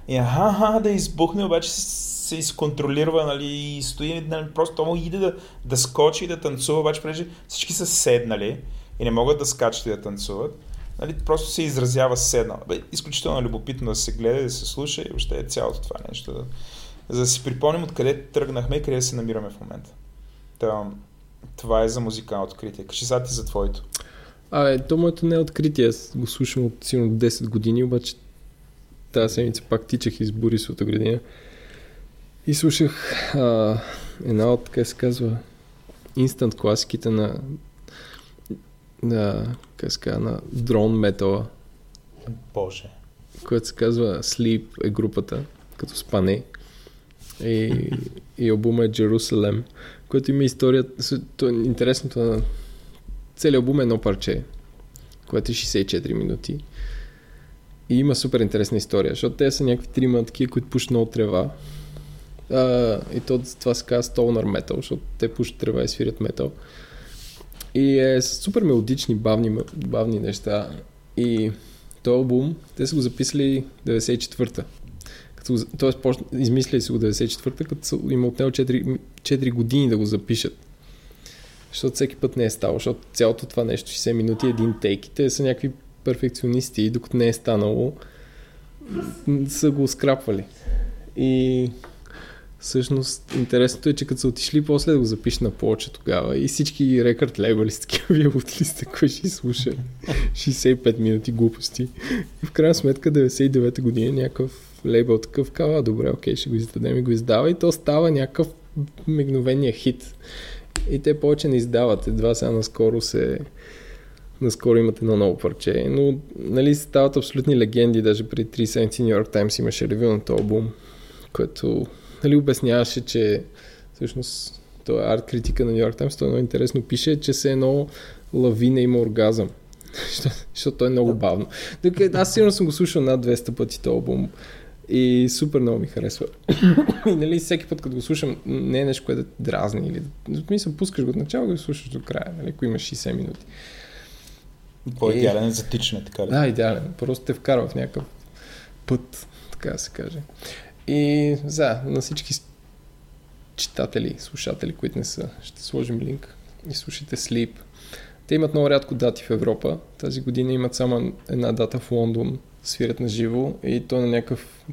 и аха, да избухне, обаче се изконтролира, нали, и стои, нали, просто тому иде да, да скочи и да танцува, обаче преди всички са седнали и не могат да скачат и да танцуват. Нали, просто се изразява седнал. Бе, изключително любопитно да се гледа, да се слуша и въобще е цялото това нещо. За да си припомним откъде тръгнахме и къде се намираме в момента. Та, това е за музикално откритие. Кажи сега ти за твоето. А, то моето не е откритие. Аз го слушам от сигурно 10 години, обаче тази седмица пак тичах из Борисовата градина и слушах а, една от, как се казва, инстант класиките на на, как се казва, на дрон метала. Боже. Което се казва Sleep е групата, като спане. И, и албума е Jerusalem, който има история. То, интересното на целият албум е едно парче, което е 64 минути. И има супер интересна история, защото те са някакви трима такива, които пушат много трева. А, и то, това се казва Stoner Metal, защото те пушат трева и свирят метал. И е супер мелодични, бавни, бавни неща. И този албум, те са го записали 94-та. Като, тоест, измислили са го 94-та, като има отнел 4, 4 години да го запишат. Защото всеки път не е ставало, защото цялото това нещо, 60 минути, един тейк, и те са някакви перфекционисти, докато не е станало, са го скрапвали. И всъщност интересното е, че като са отишли после да го запишат на повече тогава и всички рекорд лейбъли с такива вие от листа, кой ще слуша 65 минути глупости. И в крайна сметка 99-та година някакъв лейбъл такъв казва, добре, окей, ще го издадем и го издава и то става някакъв мигновения хит. И те повече не издават. Едва сега наскоро се наскоро имат едно ново парче, но нали, стават абсолютни легенди, даже преди 3 седмици New York Times имаше ревю на този албум, което нали, обясняваше, че всъщност това е арт критика на New York Times, това е много интересно пише, че се едно лавина има оргазъм. *laughs* Защото той е много бавно. Аз сигурно съм го слушал над 200 пъти този албум. И супер много ми харесва. и нали, всеки път, като го слушам, не е нещо, което да дразни. Или... Смисъл, пускаш го от начало и го слушаш до края, нали, ако има 60 минути. По-идеален е за тичане, така ли? Да, идеален. Просто те вкарва в някакъв път, така да се каже. И за, на всички читатели, слушатели, които не са, ще сложим линк и слушайте Sleep. Те имат много рядко дати в Европа. Тази година имат само една дата в Лондон, свирят на живо и то на някакъв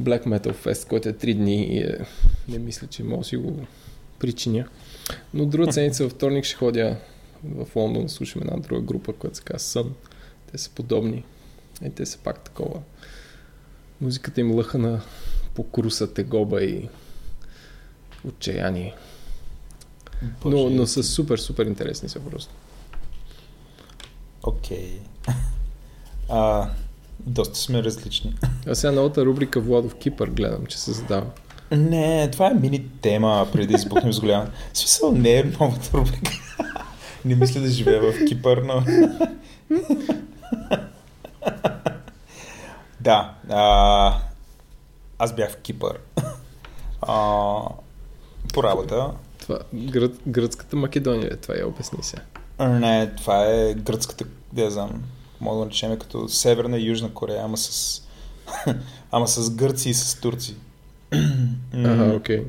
Black Metal Fest, който е 3 дни и е... не мисля, че мога си го причиня. Но друга *laughs* седмица във вторник ще ходя в Лондон, слушам една друга група, която се казва Сън. Те са подобни. И те са пак такова. Музиката им лъха на покруса, тегоба и отчаяние. Но, но са супер, супер интересни са просто. Окей. *laughs* Okay. Доста сме различни. А сега новата рубрика Владов Кипър гледам, че се задава. Не, това е мини тема преди да избухнем с голяма. Смисъл не е новата рубрика. *laughs* Не мисля да живея в Кипър, но... *laughs* да. А, аз бях в Кипър а, по работа. Това, гръд, гръцката Македония, това я обясни се. Не, това е гръцката, не знам, мога да наречем като Северна и Южна Корея, ама с, *laughs* ама с гърци и с турци. *clears throat* Ага, окей. Okay.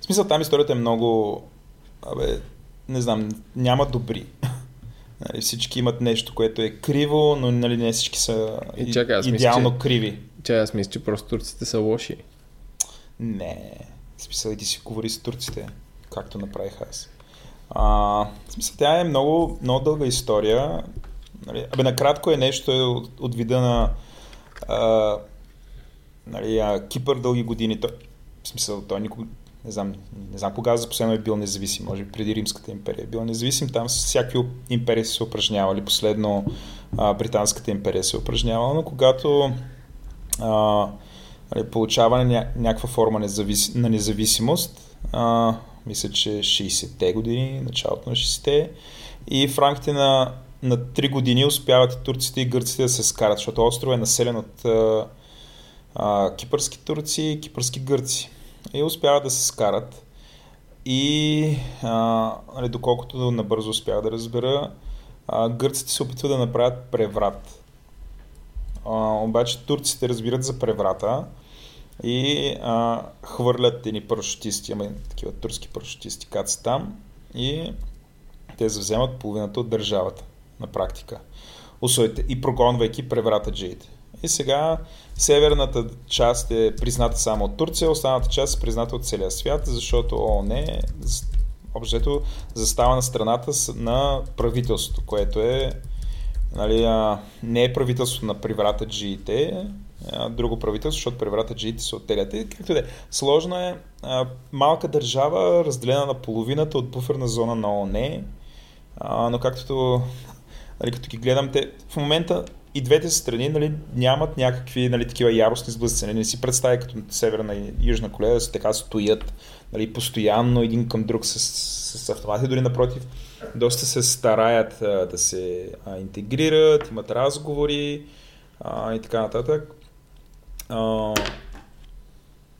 В смисъл там историята е много, абе, не знам, няма добри. *laughs* Нали, всички имат нещо, което е криво, но нали, не всички са и, чакай, аз идеално мисля, криви. Че, аз мисля, че просто турците са лоши. Не, в смисъл и ти си говори с турците, както направих аз. А, в смисъл, тя е много, много дълга история. Нали, абе, накратко е нещо от, от вида на а, нали, а, Кипър дълги години. Той, в смисъл, той никога, не знам, не знам кога за последно е бил независим, може би преди Римската империя е бил независим, там всяки империи се упражнявали, последно а, Британската империя се е упражнявала, но когато а, нали, получава ня, някаква форма независ, на независимост, а, мисля, че 60-те години, началото на 60-те, и в рамките на, на 3 години успяват и турците и гърците да се скарат, защото остров е населен от а, а, кипърски турци и кипърски гърци и успяват да се скарат. И а, нали, доколкото набързо успях да разбера, а, гърците се опитват да направят преврат. А, обаче турците разбират за преврата и а, хвърлят едни парашутисти, ама такива турски парашутисти кацат там и те завземат половината от държавата на практика. Усойте, и прогонвайки преврата джиите. И сега северната част е призната само от Турция, останалата част е призната от целия свят, защото ООН е общото застава на страната на правителството, което е нали, а, не е правителството на преврата джиите, а, друго правителство, защото преврата джиите се оттелят. И както е, сложно е а, малка държава, разделена на половината от буферна зона на ООН, а, но както нали, като ги гледам, те в момента и двете страни нали, нямат някакви нали, такива яростни сблъсъци. Нали, не си представя като Северна и Южна Корея да се така стоят нали, постоянно един към друг с, с автомати, дори напротив. Доста се стараят а, да се а, интегрират, имат разговори а, и така нататък. А,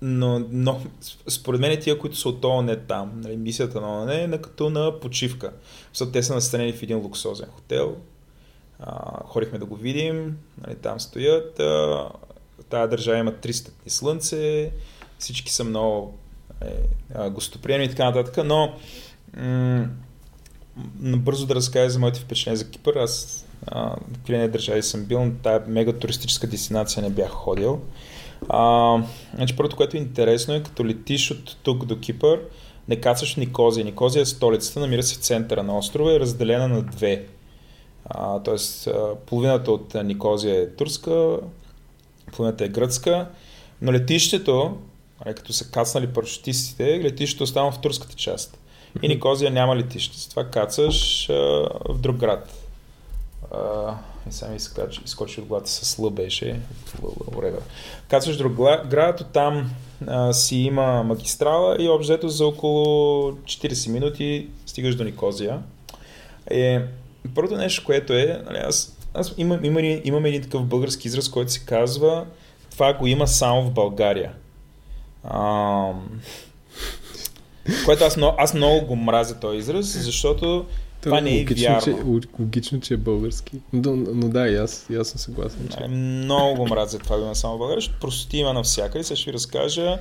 но, но според мен тия, които са от ООН там, нали, мисията на ООН е като на почивка. Защото те са настанени в един луксозен хотел, ходихме да го видим, нали, там стоят. Тая държава има 300 дни слънце, всички са много е, гостоприемни и така нататък, но м- бързо да разкажа за моите впечатления за Кипър. Аз а, в държави съм бил, на тая мега туристическа дестинация не бях ходил. А, значи, първото, което е интересно е, като летиш от тук до Кипър, не кацаш Никозия. Никозия е столицата, намира се в центъра на острова и е разделена на две. Тоест, половината от Никозия е турска, половината е гръцка, но летището, като са кацнали парашутистите, летището остава в турската част. И Никозия няма летище. Затова кацаш а, в друг град. А, и сега ми изкочи от главата с Л беше. Whatever. Кацаш в друг град, оттам а, си има магистрала и общо за около 40 минути стигаш до Никозия. Е, Първото нещо, което е, нали, аз, аз имам, имам, имам един такъв български израз, който се казва това го има само в България. А, което аз, аз много го мразя този израз, защото това не е логично, вярно. Че, логично, че е български. Но, но да, и аз, и аз съм съгласен. Че... Много го мразя това го има само в България, защото простоти има навсякъде. Сега ще ви разкажа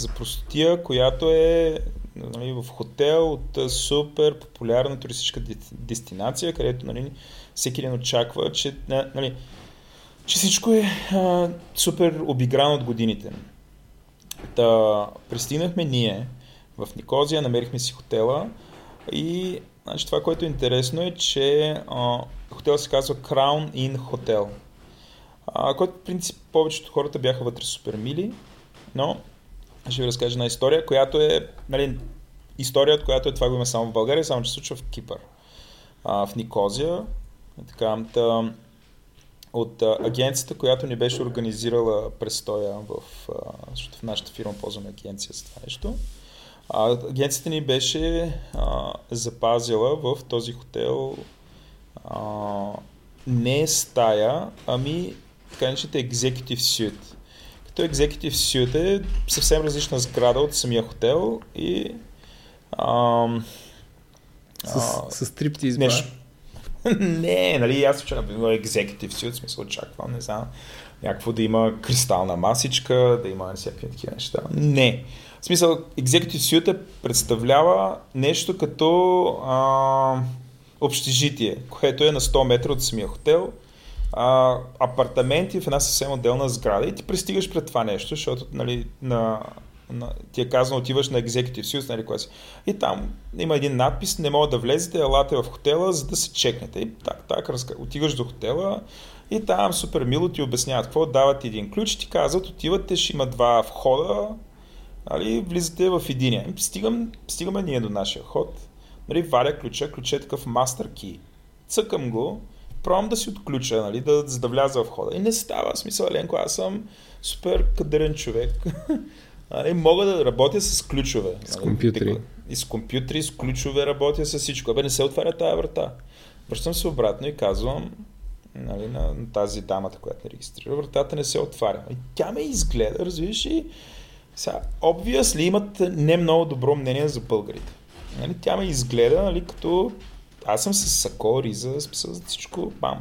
за простотия, която е нали, в хотел от супер популярна туристическа дестинация, където нали, всеки ден очаква, че, нали, че всичко е а, супер обиграно от годините. Та, пристигнахме ние в Никозия, намерихме си хотела и значи, това, което е интересно е, че а, хотел се казва Crown Inn Hotel, а, който в принцип повечето хората бяха вътре супер мили, но ще ви разкажа една история, която е нали, история, от която е това го има само в България, само че се случва в Кипър. А, в Никозия. Така, та, от а, агенцията, която ни беше организирала престоя в, а, защото в нашата фирма ползваме агенция за това нещо. А, агенцията ни беше а, запазила в този хотел а, не стая, ами така наречените executive suite като Executive Suite е съвсем различна сграда от самия хотел и ам, с, с стриптиз нещо. *laughs* не, нали, аз вчера бил Executive Suite, в смисъл очаквам, не знам, някакво да има кристална масичка, да има всякакви такива неща. Не. В смисъл, Executive Suite представлява нещо като а, общежитие, което е на 100 метра от самия хотел, а, апартаменти в една съвсем отделна сграда и ти пристигаш пред това нещо, защото нали, на, на, ти е казано, отиваш на Executive Suite, нали, си. И там има един надпис, не мога да влезете, елате в хотела, за да се чекнете. И так, так, разка... отиваш до хотела и там супер мило ти обясняват какво, дават един ключ, ти казват, отивате, ще има два входа, нали, влизате в единия. Стигам, стигаме ние до нашия ход, нали, варя ключа, ключ е такъв мастер key. Цъкам го, пробвам да си отключа, нали, да, за да вляза в хода. И не става. Смисъл, Еленко, аз съм супер кадърен човек. *laughs* нали, мога да работя с ключове. С нали, компютри. И с компютри, с ключове работя с всичко. Абе, не се отваря тази врата. Връщам се обратно и казвам нали, на, на тази дамата, която ме регистрира, вратата не се отваря. И тя ме изгледа, разбираш и сега, obviously имат не много добро мнение за българите. Нали, тя ме изгледа, нали, като аз съм с сако, риза, смисъл за всичко, бам.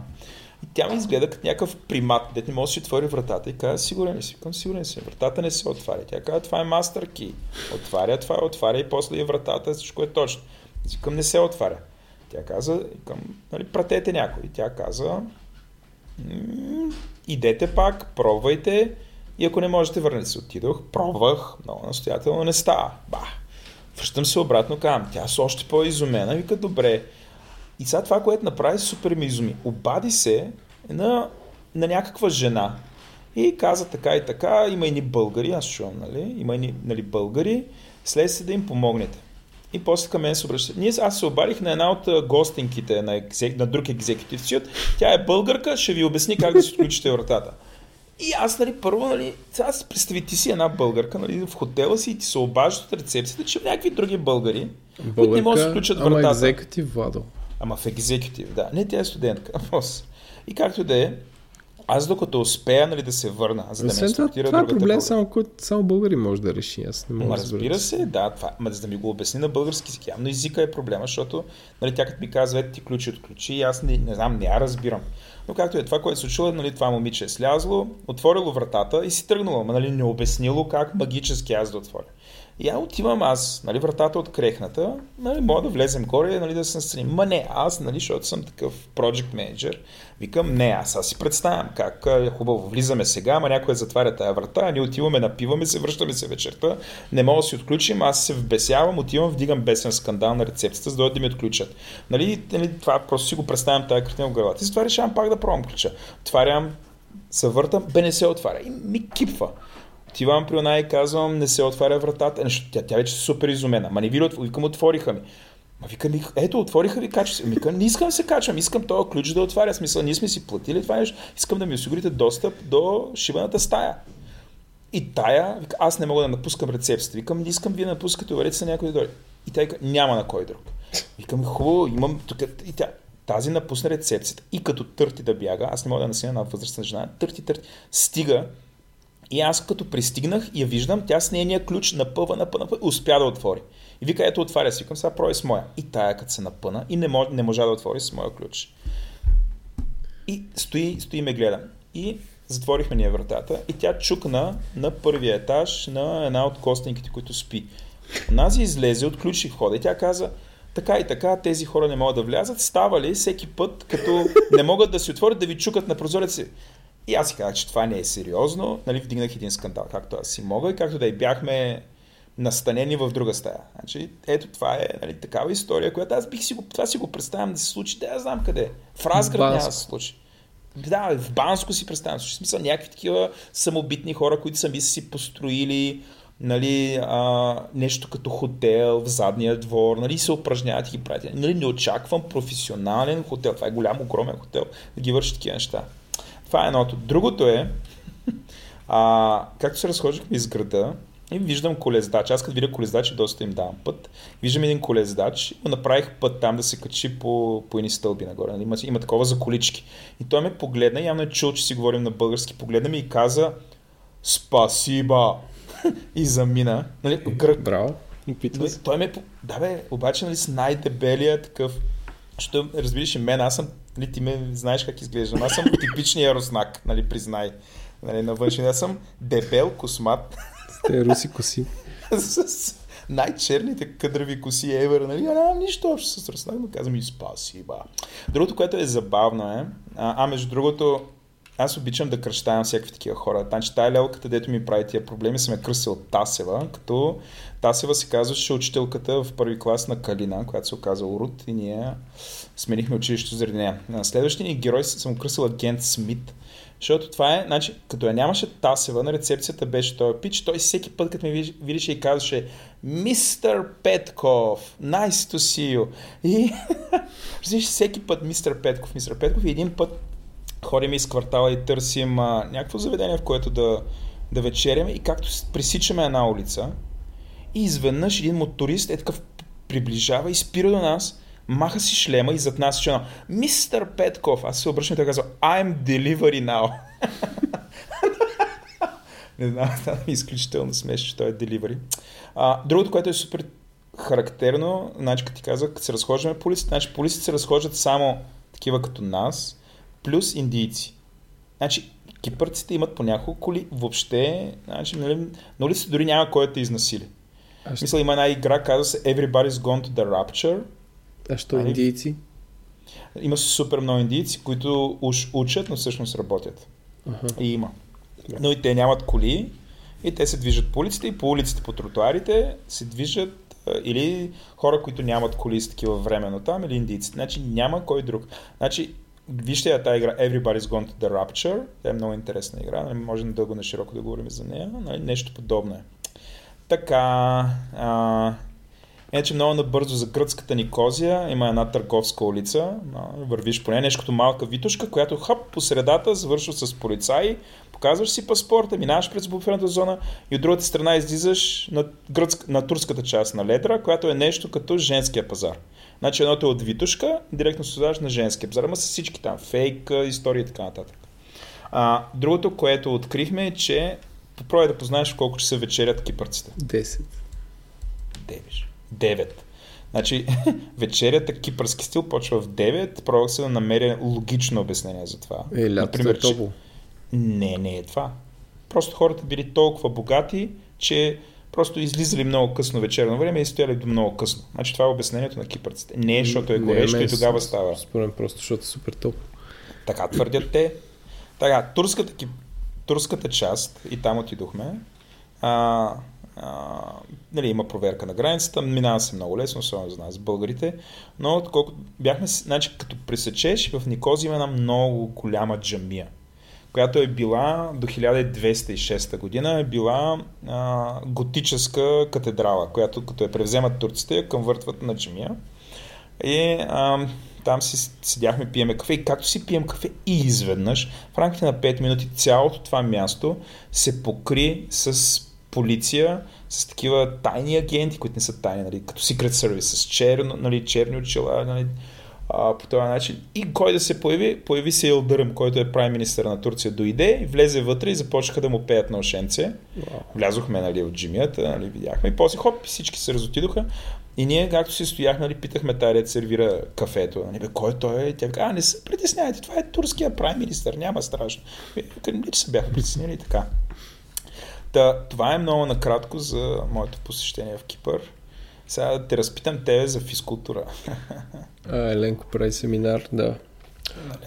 И тя ме изгледа като някакъв примат, дете не може да си отвори вратата и казва, сигурен ли си? Към сигурен си. Вратата не се отваря. Тя казва, това е мастер ки. Отваря, това е, отваря и после и вратата, всичко е точно. Към не се отваря. Тя каза, към, нали, пратете някой. Тя каза, идете пак, пробвайте и ако не можете, върнете се. Отидох, пробвах, много настоятелно не става. Ба. Връщам се обратно, казвам, тя с още по-изумена, вика, добре, и сега това, което направи, супер ми изуми. Обади се на, на някаква жена и каза така и така, има и ни българи, аз чувам, нали? Има и ни нали, българи, след се да им помогнете. И после към мен се обръща. Ние, аз се обадих на една от гостинките на, екзек, на друг екзекутив сиот. Тя е българка, ще ви обясни как да си отключите вратата. И аз, нали, първо, нали, сега си представи, ти си една българка, нали, в хотела си и ти се обаждат от рецепцията, че някакви други българи, Българка, които не могат да се включат вратата. Ама екзекутив, Владо. Ама в екзекутив, да. Не, тя е студентка. *laughs* И както да е, аз докато успея нали, да се върна, за да ме това, това е проблем, само, само българи може да реши. Аз не мога Ма, разбира се, да, това, ма, за да ми го обясни на български език. Явно езика е проблема, защото нали, тя като ми казва, ето ти ключи от ключи, и аз не, не знам, не я разбирам. Но както е това, което се случило, нали, това момиче е слязло, отворило вратата и си тръгнало, но нали, не обяснило как магически аз да отворя. И я отивам аз, нали, вратата от крехната, нали, мога да влезем горе, нали, да се настрани. Ма не, аз, нали, защото съм такъв project manager, викам, не, аз, аз си представям как хубаво, влизаме сега, ама някой затваря тая врата, ние отиваме, напиваме се, връщаме се вечерта, не мога да си отключим, аз се вбесявам, отивам, вдигам бесен скандал на рецепцията, за да, да ми отключат. Нали, нали, това просто си го представям тази картина в главата. И затова решавам пак да пробвам ключа. Отварям, се въртам, бе не се отваря. И ми кипва. Отивам при она и казвам, не се отваря вратата. Нещо, тя, тя вече е супер изумена. Ма не ви викам, отвориха ми. Ма викам, ето, отвориха ви, качва се. Викам, не искам да се качвам, искам този ключ да отваря. Смисъл, ние сме си платили това нещо. Искам да ми осигурите достъп до шибаната стая. И тая, вика, аз не мога да напускам рецепцията. Викам, не искам вие да напускате, уверете се някой да. И тя вика, няма на кой друг. Викам, хубаво, имам тук. И тя, тази напусна рецепцията и като търти да бяга, аз не мога да насина на възрастна жена, търти, търти, стига и аз като пристигнах я виждам, тя с нейния ключ напъва, напъва, напъва, успя да отвори. И вика, ето отваря, си викам, сега проби с моя. И тая като се напъна и не, мож, не можа да отвори с моя ключ. И стои, стои ме гледа. И затворихме ние вратата и тя чукна на първия етаж на една от костенките, които спи. Онази излезе, отключи входа и тя каза, така и така, тези хора не могат да влязат. Става ли всеки път, като не могат да си отворят, да ви чукат на прозореца? И аз си казах, че това не е сериозно. Нали, вдигнах един скандал, както аз си мога и както да и бяхме настанени в друга стая. Значи, ето това е нали, такава история, която аз бих си го, това си го представям да се случи, да я знам къде. В Разград няма да се случи. Да, в Банско си представям. В смисъл някакви такива самобитни хора, които сами са си построили нали, а, нещо като хотел в задния двор, нали, се упражняват и ги правят. Нали, не очаквам професионален хотел. Това е голям, огромен хотел да ги върши такива неща. Това е едното. Другото е, *laughs* а, както се разхождахме из града, и виждам колездач. Аз като видя колездач, доста им давам път. Виждам един колездач и направих път там да се качи по, по едни стълби нагоре. Има, има такова за колички. И той ме погледна, явно е чул, че си говорим на български, погледна ми и каза, спасиба *laughs* и замина. Нали, грък. Браво. Опитва Нали, се. той ме... Да бе, обаче нали, с най-дебелия такъв... Що, разбираш, мен, аз съм... Нали, ти ме знаеш как изглеждам. Аз съм типичният руснак, нали, признай. Нали, на външен. Аз съм дебел, космат, С тези руси коси. с най-черните къдрави коси ever, нали? А нямам нищо общо с руснак, но казвам и спасиба. Другото, което е забавно е, а, а между другото, аз обичам да кръщавам всякакви такива хора. Значи тая лелката, дето ми прави тия проблеми, съм я кръстил Тасева, като Тасева се казваше учителката в първи клас на Калина, която се оказа Урут и ние сменихме училището заради нея. На следващия ни герой съм го кръстил агент Смит, защото това е, значи, като я нямаше Тасева, на рецепцията беше този пич, той всеки път, като ме видеше и казваше Мистер Петков, nice to see you. И *laughs* всеки път Мистер Петков, Мистер Петков и един път ходим из квартала и търсим а, някакво заведение, в което да, да вечеряме и както пресичаме една улица и изведнъж един моторист е такъв приближава и спира до нас, маха си шлема и зад нас ще Мистер Петков, аз се обръщам и той казва I'm delivery now. *laughs* Не знам, стана ми изключително смешно, че той е delivery. А, другото, което е супер характерно, значи като ти казах, като се разхождаме по улиците, значи по улиците се разхождат само такива като нас, плюс индийци. Значи, кипърците имат по няколко коли, въобще, значи, нали, на улиците дори няма кой да те изнасили. А що, Мисля, има една игра, казва се Everybody's Gone to the Rapture. а що Ами- индийци? Има супер много индийци, които уж учат, но всъщност работят. Аха. И има. Но и те нямат коли и те се движат по улиците и по улиците, по тротуарите се движат или хора, които нямат коли с такива временно там, или индийци. Значи няма кой друг. Значи, вижте тази игра Everybody's Gone to the Rapture. Тя е много интересна игра. Нали, може на дълго на широко да говорим за нея. Нали, нещо подобно е. Така. А, Иначе много набързо за гръцката Никозия има една търговска улица, вървиш по нея, нещо като малка витушка, която хъп по средата завършва с полицаи, показваш си паспорта, минаваш през буферната зона и от другата страна излизаш на, гръцк, на турската част на Ледра, която е нещо като женския пазар. Значи едното е от витушка, директно се отдаваш на женския пазар, ама с всички там фейк, истории и така нататък. А, другото, което открихме е, че попробвай да познаеш колко часа вечерят кипърците. 10. 9. 9. Значи, *laughs* вечерята кипърски стил почва в 9. Пробвах се да намеря логично обяснение за това. Е, лятото Например, е топло. Не, не е това. Просто хората били толкова богати, че просто излизали много късно вечерно време и стояли до много късно. Значи това е обяснението на кипърците. Не защото е горещо и тогава става. Според мен просто, защото е супер топло. Така твърдят те. Така, турската, ки- турската част, и там отидохме, а, а, нали, има проверка на границата, минава се много лесно, особено за нас, българите, но колко бяхме, значи като пресечеш, в Никозия има една много голяма джамия, която е била до 1206 година, е била а, готическа катедрала, която като я превземат турците, я конвъртват на джамия. И а, там си седяхме, пиеме кафе и както си пием кафе и изведнъж, в рамките на 5 минути цялото това място се покри с полиция, с такива тайни агенти, които не са тайни, нали, като Secret Service, с черно, нали, черни очила, нали, а, по този начин. И кой да се появи? Появи се Елдъръм, който е прайм министър на Турция, дойде, влезе вътре и започнаха да му пеят на ошенце. Вау. Влязохме нали, от джимията, нали, видяхме и после хоп, всички се разотидоха. И ние, както си стояхме, нали, питахме тази дет сервира кафето. Нали, бе, кой той е? Тя вика, а, не се притеснявайте, това е турския прайм министър, няма страшно. Викам, че се бяха притеснили така. Та, това е много накратко за моето посещение в Кипър. Сега да те разпитам тебе за физкултура. *laughs* А, Еленко прави семинар, да.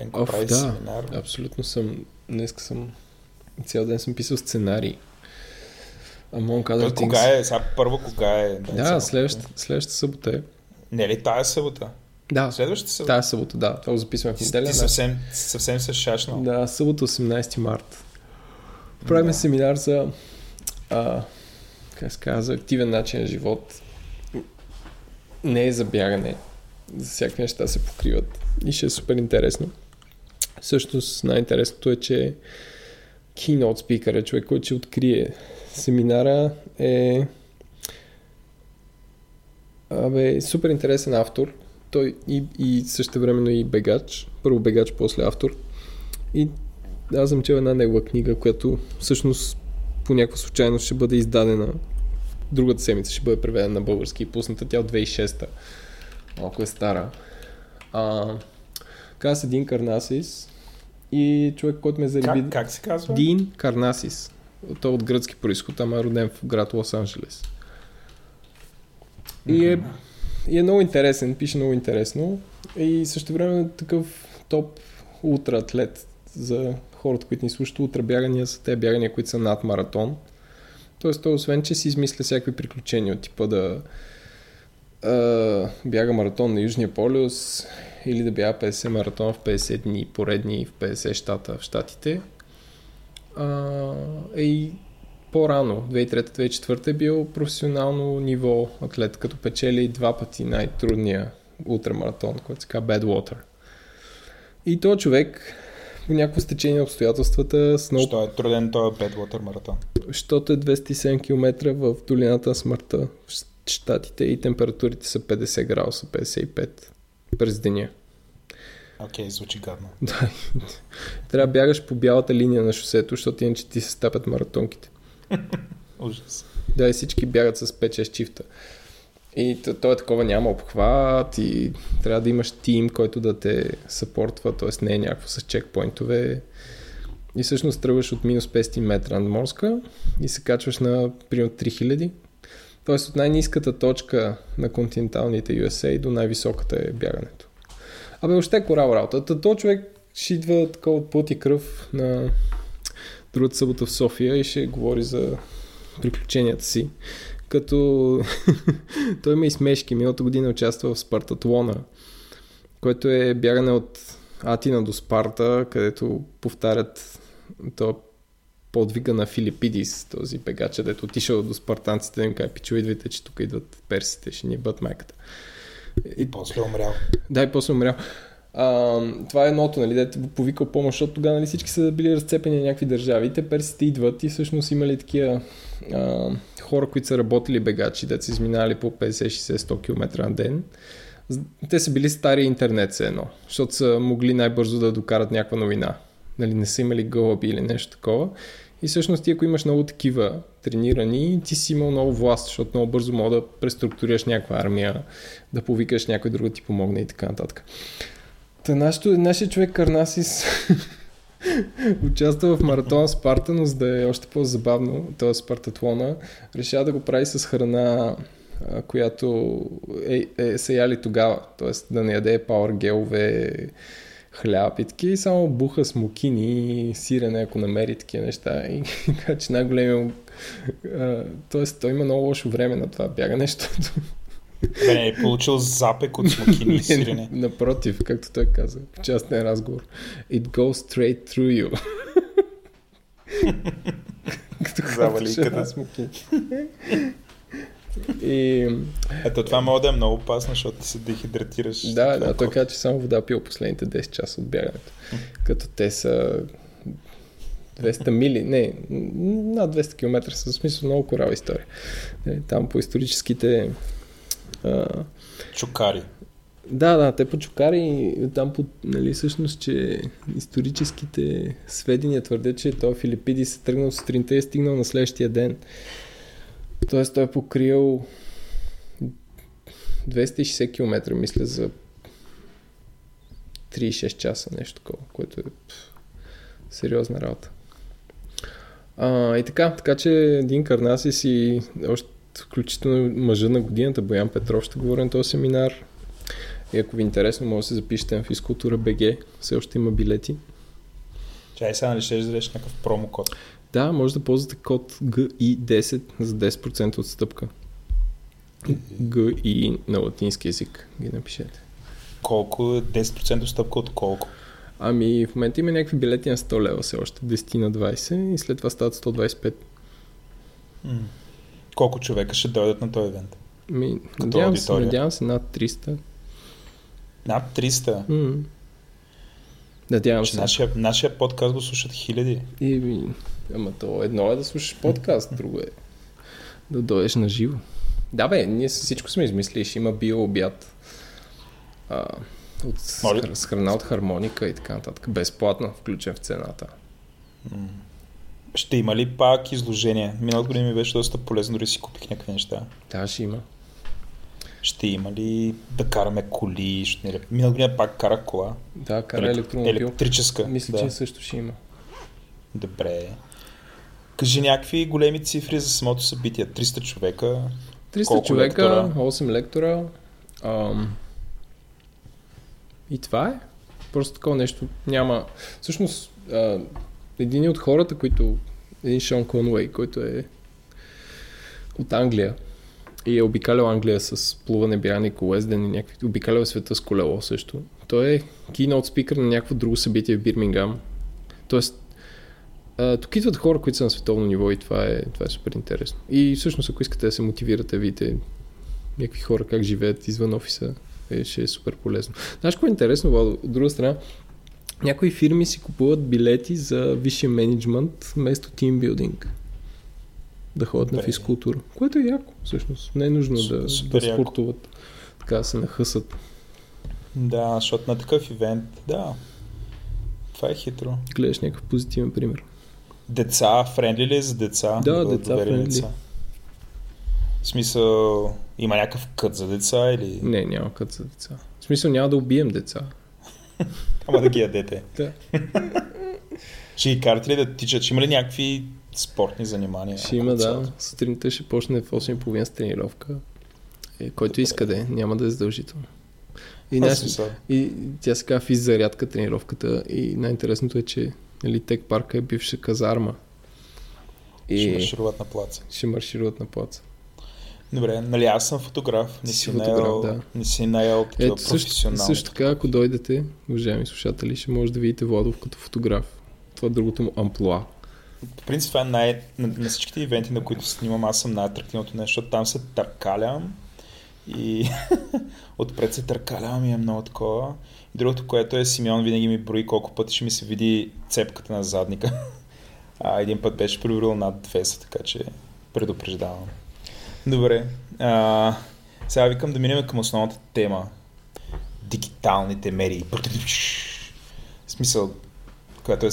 Ленко Оф, прави да, семинар. абсолютно съм. Днес съм. Цял ден съм писал сценарий. Among Той other кога things. е? Сега първо кога е? Да, цяло. следващата, следващата събота е. Не ли тая събота? Да, Следващата събота? тази събота, да. Това го записваме в неделя. ти да. съвсем, съвсем се шашнал. Да, събота 18 март. Правим Да. семинар за а, как се казва, активен начин на живот. Не е за бягане. За всякакви неща се покриват. И ще е супер интересно. Всъщност най-интересното е, че keynote speaker е човек, който ще открие семинара е Абе, супер интересен автор. Той и, и също времено и бегач. Първо бегач, после автор. И аз съм чел една негова книга, която всъщност по някаква случайност ще бъде издадена. Другата седмица ще бъде преведена на български и пусната тя от 2006-та. Малко е стара. А, каза Дин Карнасис и човек, който ме зареби... Как, как се казва? Дин Карнасис. Той е от гръцки происход, ама е роден в град Лос-Анджелес. И е, и е много интересен, пише много интересно. И също време е такъв топ ултра атлет за хората, които ни слушат. Ултра бягания са те бягания, които са над маратон. Тоест той освен, че си измисля всякакви приключения от типа да а, бяга маратон на Южния полюс или да бяга 50 маратон в 50 дни поредни в 50 щата в щатите. А, е и по-рано, 2003-2004 е бил професионално ниво атлет, като печели два пъти най-трудния ултрамаратон, който се казва Badwater. И този човек по някакво стечение на обстоятелствата с много... Що е труден този Badwater маратон? Защото е 207 км в долината на смъртта Штатите и температурите са 50 градуса, 55 през деня. Окей, okay, звучи гадно. *laughs* Да. Трябва да бягаш по бялата линия на шосето, защото иначе ти се стапят маратонките. *laughs* Ужас. Да, и всички бягат с 5-6 чифта. И то, то е такова, няма обхват и трябва да имаш тим, който да те съпортва, т.е. не е някакво с чекпоинтове. И всъщност тръгваш от минус 500 метра над морска и се качваш на примерно 3000. Тоест от най-низката точка на континенталните USA до най-високата е бягането. Абе, още е корал работа. То човек ще идва такова от път и кръв на другата събота в София и ще говори за приключенията си. Като *laughs* той има и смешки. Миналата година участва в Спартатлона, което е бягане от Атина до Спарта, където повтарят то подвига на Филипидис, този бегач, дето отишъл до спартанците им каже, пичо, идвайте, че тук идват персите, ще ни бъдат майката. И после е умрял. Да, и после е умрял. А, това е едното, нали, дете повикал помощ, защото тогава нали, всички са били разцепени на някакви държави. Те персите идват и всъщност имали такива а, хора, които са работили бегачи, да са изминали по 50-60-100 км на ден. Те са били стари интернет все едно, защото са могли най-бързо да докарат някаква новина. Нали, не са имали гълъби или нещо такова. И всъщност ти ако имаш много такива тренирани, ти си имал много власт, защото много бързо мога да преструктурираш някаква армия, да повикаш някой друг да ти помогне и така нататък. Та нашото, нашия човек Карнасис *laughs* участва в маратон Спарта, но за да е още по-забавно, т.е. Спартатлона, решава да го прави с храна, която е, е, се яли тогава, т.е. да не яде пауър гелове, хляб и такива, и само буха смокини, сирене, ако намери такива неща. И *laughs* така че най-големия... Тоест, той има много лошо време на това бягане, защото Бе, не е получил запек от смокини и *laughs* сирене. Напротив, както той каза в частния разговор. It goes straight through you. *laughs* Като Заваликата. смокини. И... Ето това може да е много опасно, защото ти се дехидратираш. Да, да, той каза, че само вода пил последните 10 часа от бягането. Като те са 200 мили, не, над 200 км в смисъл много корава история. Е, там по историческите а... Чукари. Да, да, те по чукари, там по, нали, всъщност, че историческите сведения твърдят, че той Филипиди се тръгнал сутринта и е стигнал на следващия ден. Тоест той е покрил 260 км, мисля, за 36 часа, нещо такова, което е пф, сериозна работа. А, и така, така че един Карнасис и още включително мъжа на годината, Боян Петров, ще говоря на този семинар. И ако ви е интересно, може да се запишете на физкултура БГ. Все още има билети. Чай сега нали ще издадеш някакъв промокод? Да, може да ползвате код GI10 за 10% отстъпка. GI на латински язик ги напишете. Колко е 10% отстъпка от колко? Ами в момента има някакви билети на 100 лева все още, 10 на 20 и след това стават 125. М- колко човека ще дойдат на този евент? Ми, надявам, се, надявам се над 300. Над 300? М- Надявам Че се. Нашия, нашия подкаст го слушат хиляди. И, ама то едно е да слушаш подкаст, друго е да дойдеш на живо. Да бе, ние всичко сме измислили, ще има биообяд. А, от, с храна от хармоника и така нататък. Безплатно, включен в цената. Ще има ли пак изложение? Миналата година ми беше доста полезно, дори си купих някакви неща. Да, ще има. Ще има ли да караме коли? Ще не... Миналата година пак карах кола. Да, кара електромобил. Електрическа. Мисля, да. че също ще има. Добре. Кажи някакви големи цифри за самото събитие. 300 човека. 300 Колко човека, лектора? 8 лектора. Ам... И това е. Просто такова нещо няма. Всъщност, а, един от хората, които. Един Шон Конуей, който е от Англия и е обикалял Англия с плуване, бягане, колезден и някакви. Обикалял света с колело също. Той е keynote спикър на някакво друго събитие в Бирмингам. Тоест, а, тук идват хора, които са на световно ниво и това е, това е супер интересно. И всъщност, ако искате да се мотивирате, видите някакви хора как живеят извън офиса, е, ще е супер полезно. Знаеш какво е интересно, Владо? От друга страна, някои фирми си купуват билети за висшия менеджмент вместо тимбилдинг. Да ходят на Добре. физкултура. Което е яко, всъщност. Не е нужно да, Супер да яко. спортуват. Така да се нахъсат. Да, защото на такъв ивент, да. Това е хитро. Гледаш някакъв позитивен пример. Деца, френдли ли е за деца? Да, бъдат деца доверени friendly. В смисъл, има някакъв кът за деца или... Не, няма кът за деца. В смисъл няма да убием деца. *laughs* Ама да ги ядете. *laughs* Да. Ще ги карате ли да тичат? Ще има ли някакви спортни занимания? Ще има, да. Сутринта ще почне в 8.30 с тренировка. Е, който иска да е, няма да е задължително. И, най- и тя се казва физ зарядка тренировката и най-интересното е, че нали, Тек парка е бивша казарма. И Ще маршируват на плаца. ще маршируват на плаца. Добре, нали аз съм фотограф. Не Си си, фотограф, наел, да. не си наел Ето също, също така, ако дойдете, уважаеми слушатели, ще може да видите Владов като фотограф. Това е другото му амплуа. По принцип това е най... На, на всичките ивенти, на които снимам, аз съм най-атрактивното нещо, защото там се търкалям и *laughs* отпред се търкалям и е много такова. И другото, което е Симеон винаги ми брои колко пъти ще ми се види цепката на задника. *laughs* А един път беше проверил над 200, така че предупреждавам. Добре. А, сега викам да минем към основната тема. Дигиталните медии. В смисъл, която е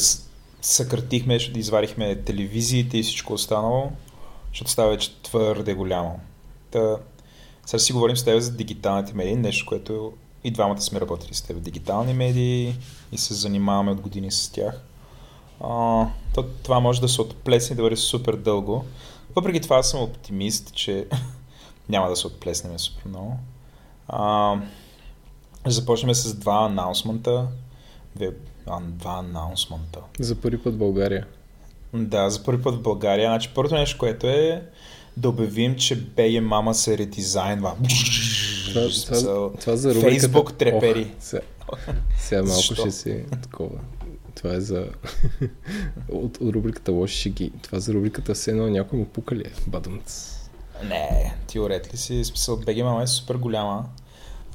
съкратихме, защото изварихме телевизиите и всичко останало, защото става вече твърде голямо. Та, сега си говорим с теб за дигиталните медии, нещо, което и двамата сме работили с теб в дигитални медии и се занимаваме от години с тях. А, то, това може да се отплесне и да върви супер дълго. Въпреки това съм оптимист, че *laughs* няма да се отплеснем супер много. А, започнем с два анаунсмента. Две, а, два анаунсмента. За първи път в България. Да, за първи път в България. Значи, първото нещо, което е да обявим, че BG Мама се редизайнва. Това, това, това за рубриката... Фейсбук трепери. Ох, сега, сега малко Защо? ще си такова. Това е за... *laughs* от, от рубриката лоши шеги. Това за рубриката все едно някой му пука ли е? Бадъмц. Не, ти уред ли си? Смисъл, BG Мама е супер голяма.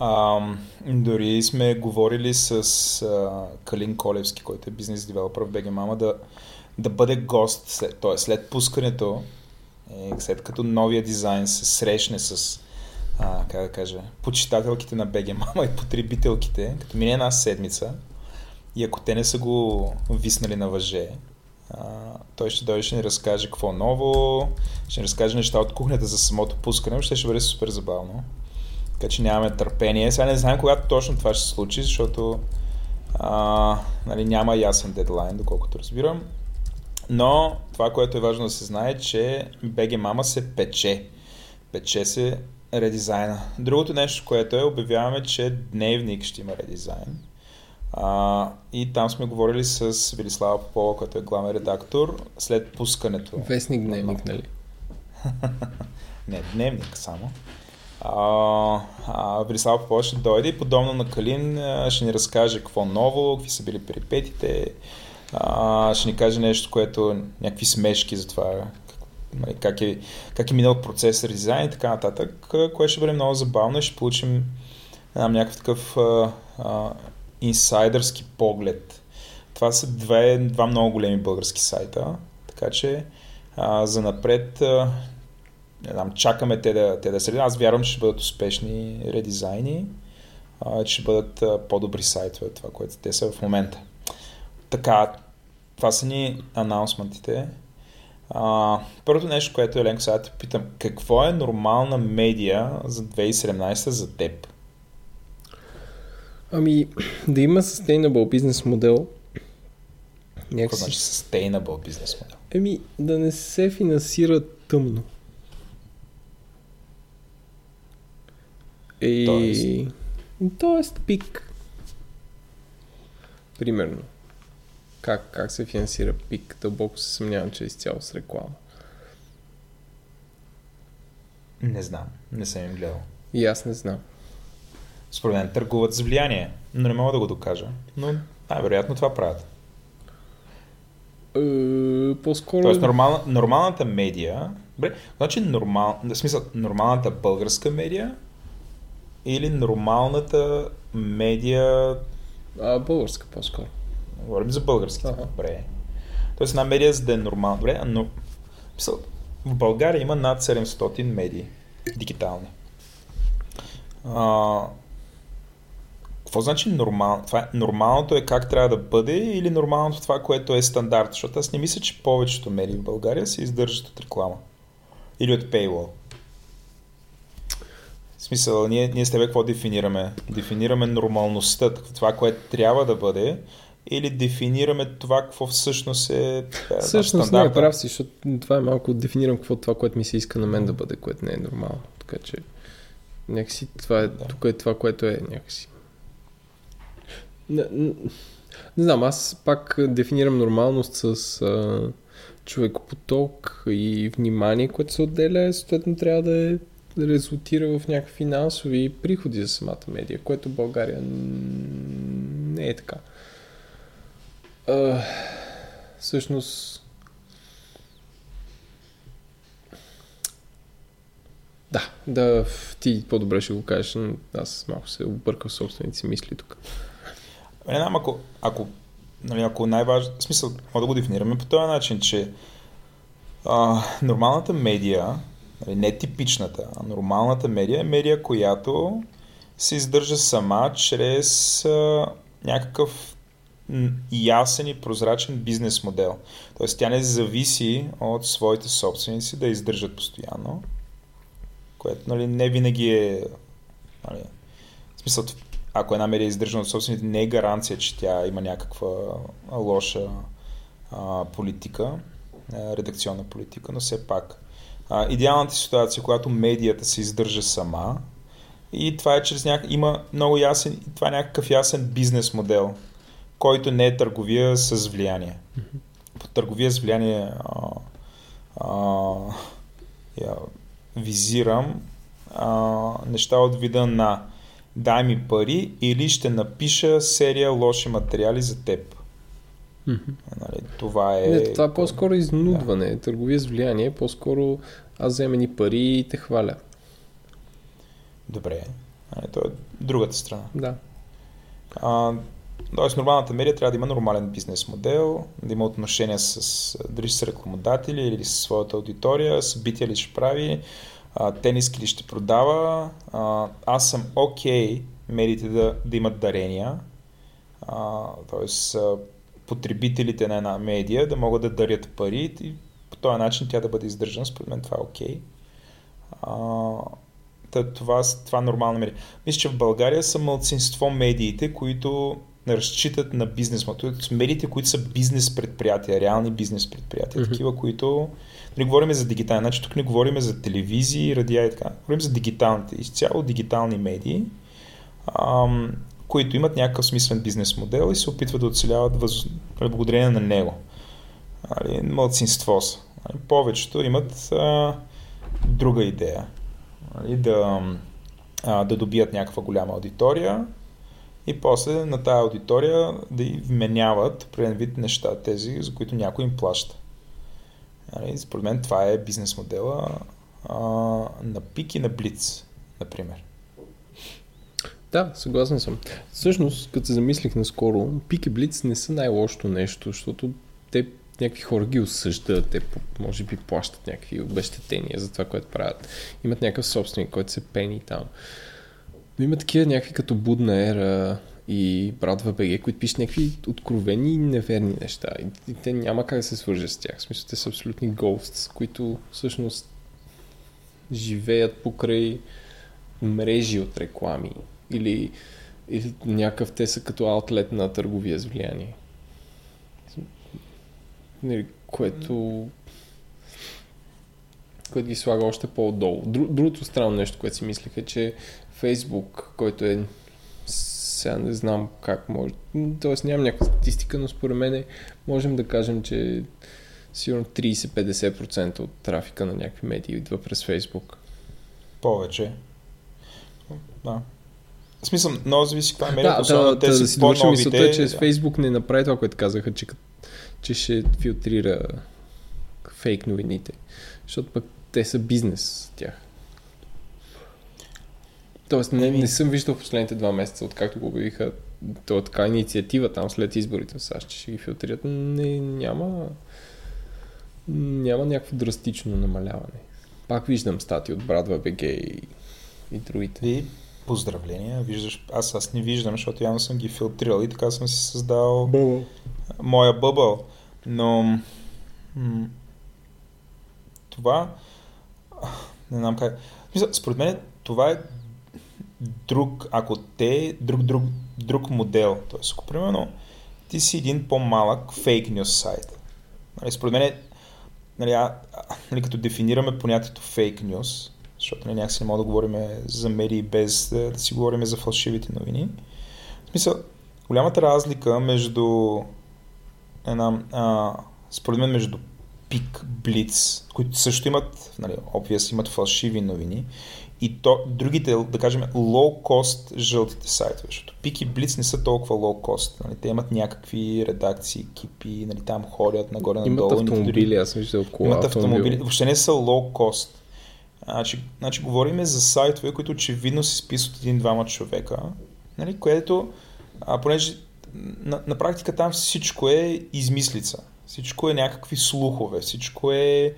Ам, дори сме говорили с а, Калин Колевски, който е бизнес девелопър в BG Мама, да, да бъде гост, след, т.е. след пускането, е, след като новия дизайн се срещне с а, как да кажа, почитателките на BG Мама и потребителките, като мине една седмица и ако те не са го виснали на въже, а, той ще дойде, ще ни разкаже какво ново, ще ни разкаже неща от кухнята за самото пускане, ще ще бъде супер забавно. Така че нямаме търпение. Сега не знаем когато точно това ще се случи, защото а, нали, няма ясен дедлайн, доколкото разбирам. Но това, което е важно да се знае, е, че BG Мама се пече. Пече се редизайна. Другото нещо, което е, обявяваме, че Дневник ще има редизайн. А, и там сме говорили с Велислава Попова, който е главен редактор, след пускането. Вестник дневник, нали? *laughs* Не, дневник само. А, а, Велислава Попова ще дойде и подобно на Калин ще ни разкаже какво ново, какви са били перипетите, ще ни каже нещо, което някакви смешки за това, нали, как, е, как е минал процес дизайн и така нататък, което ще бъде много забавно и ще получим а, някакъв такъв инсайдърски поглед. Това са две, два много големи български сайта, така че а, за напред а, не знам, чакаме те да, те да се Аз вярвам, че ще бъдат успешни редизайни, а, че ще бъдат а, по-добри сайтове, това, което те са в момента. Така, това са ни анаунсментите. А, първото нещо, което Еленко сега те питам, какво е нормална медия за 2017 за теб? Ами, да има sustainable бизнес модел. Какво значи sustainable бизнес модел? Еми, да не се финансира тъмно. И... Тоест? Тоест пик. Примерно. Как, как се финансира пик? Дълбоко се съмнявам, че е изцяло с реклама. Не знам, не съм им гледал. И аз не знам. Според мен търгуват с влияние, но не мога да го докажа. Но най-вероятно това правят. Е, по-скоро... Тоест нормал, нормалната медия, добре, значи нормал, в смисъл, нормалната българска медия или нормалната медия, А, българска по-скоро. Говорим за българските, Ага. добре. Тоест една медия за да е нормална, добре, но в България има над 700 медии, дигитални. А, какво значи нормално? Това е, нормалното е как трябва да бъде или нормалното това, което е стандарт? Защото аз не мисля, че повечето медии в България се издържат от реклама. Или от paywall. В смисъл, ние, ние с тебе какво дефинираме? Дефинираме нормалността, това, което трябва да бъде, или дефинираме това, какво всъщност е, е Всъщност не, прав си, защото това е малко дефинирам какво това, което ми се иска на мен да бъде, което не е нормално. Така че някакси това е, Да. тук е това, което е някакси. Не, не, не знам, аз пак дефинирам нормалност с а, човекопоток и внимание, което се отделя, съответно трябва да е да резултира в някакви финансови приходи за самата медия, което в България не е така. А, всъщност Да, да, ти по-добре ще го кажеш, аз малко се объркал в собствените си мисли тук. Не знам, ако, ако, нали, ако най-важно, в смисъл, мога да го дефинираме по този начин, че а, нормалната медия, нали, не типичната, а нормалната медия е медия, която се издържа сама чрез а, някакъв ясен и прозрачен бизнес модел. Тоест тя не зависи от своите собственици да издържат постоянно, което нали, не винаги е нали, в смисъл, ако една медия е издържана от собствените, не е гаранция, че тя има някаква лоша а, политика, а, редакционна политика, но все пак. А, идеалната ситуация, когато медията се издържа сама и това е чрез някак... има много ясен, това е някакъв ясен бизнес модел, който не е търговия с влияние. По търговия с влияние а, а, я, визирам а, неща от вида на дай ми пари или ще напиша серия лоши материали за теб. Нали, това е... Не, това е по-скоро изнудване, да. търговия с влияние, по-скоро аз взема ни пари и те хваля. Добре. Нали, то е другата страна. Да. А, Тоест, нормалната медия трябва да има нормален бизнес модел, да има отношения с, дали с рекламодатели или с своята аудитория, събития ли ще прави, тениски ли ще продава. Аз съм окей okay, медиите да, да имат дарения, т.е. потребителите на една медия да могат да дарят пари и по този начин тя да бъде издържана. Според мен това е окей. Okay. Това, това е нормална медия. Мисля, че в България са мълцинство медиите, които разчитат на бизнес. Медиите, които са бизнес предприятия, реални бизнес предприятия, mm-hmm. такива, които не говорим за дигитални, значи тук не говорим за телевизии, радиа и така. Говорим за дигиталните, изцяло дигитални медии, ам, които имат някакъв смислен бизнес модел и се опитват да оцеляват въз... благодарение на него. Али, мълцинство са. Али, повечето имат а, друга идея. Али, да, а, да добият някаква голяма аудитория, и после на тази аудитория да й вменяват определен вид неща, тези, за които някой им плаща. Нали, според мен това е бизнес модела а, на пик и на блиц, например. Да, съгласен съм. Всъщност, като се замислих наскоро, пик и блиц не са най-лошото нещо, защото те някакви хора ги осъждат, те може би плащат някакви обещетения за това, което правят. Имат някакъв собственик, който се пени там. Но има такива някакви като Будна ера и Братва БГ, които пишат някакви откровени и неверни неща. И, и те няма как да се свържат с тях. В смисъл, те са абсолютни ghosts, които всъщност живеят покрай мрежи от реклами или, или някакъв те са като аутлет на търговия с влияние. Нали, което което ги слага още. Дру, другото странно нещо, което си мислех е, че Фейсбук, който е сега не знам как може, т.е. нямам някаква статистика, но според мен можем да кажем, че сигурно 30-50% от трафика на някакви медии идва през Фейсбук. Повече. Да. В смисъл, много зависи каква е медията, да, да, да, да си довършим мисълта, че с Фейсбук не направи това, което казаха, че, че ще филтрира фейк новините. Защото пък те са бизнес тях. Тоест не, не съм виждал последните два месеца, откакто го обявиха то е така инициатива там след изборите в САЩ, че ще ги филтрират. Не, няма, няма някакво драстично намаляване. Пак виждам стати от Брадва БГ и, и другите. И поздравления, виждаш, аз, аз не виждам, защото явно съм ги филтрирал и така съм си създал бъбъл. моя бъбъл. Но м- това не знам как. Според мен това е друг, ако те, друг, друг, друг модел. Тоест, ако примерно ти си един по-малък фейк нюс сайт. Нали, според мен, нали, а, нали, като дефинираме понятието фейк нюс, защото нали, някакси не мога да говорим за медии без да, да си говорим за фалшивите новини. В смисъл, голямата разлика между една, а, според мен между Пик, Блиц, които също имат, нали, obvious, имат фалшиви новини, и то, другите, да кажем, low-cost жълтите сайтове, защото Пик и Блиц не са толкова low-cost. Нали, те имат някакви редакции, екипи, нали, там ходят нагоре надолу. Имат автомобили, аз виждам кола. Имат автомобили, въобще не са low-cost. Значи, значи говорим за сайтове, които очевидно се списват един-двама човека, нали, което, а, понеже на, на практика там всичко е измислица. Всичко е някакви слухове, всичко е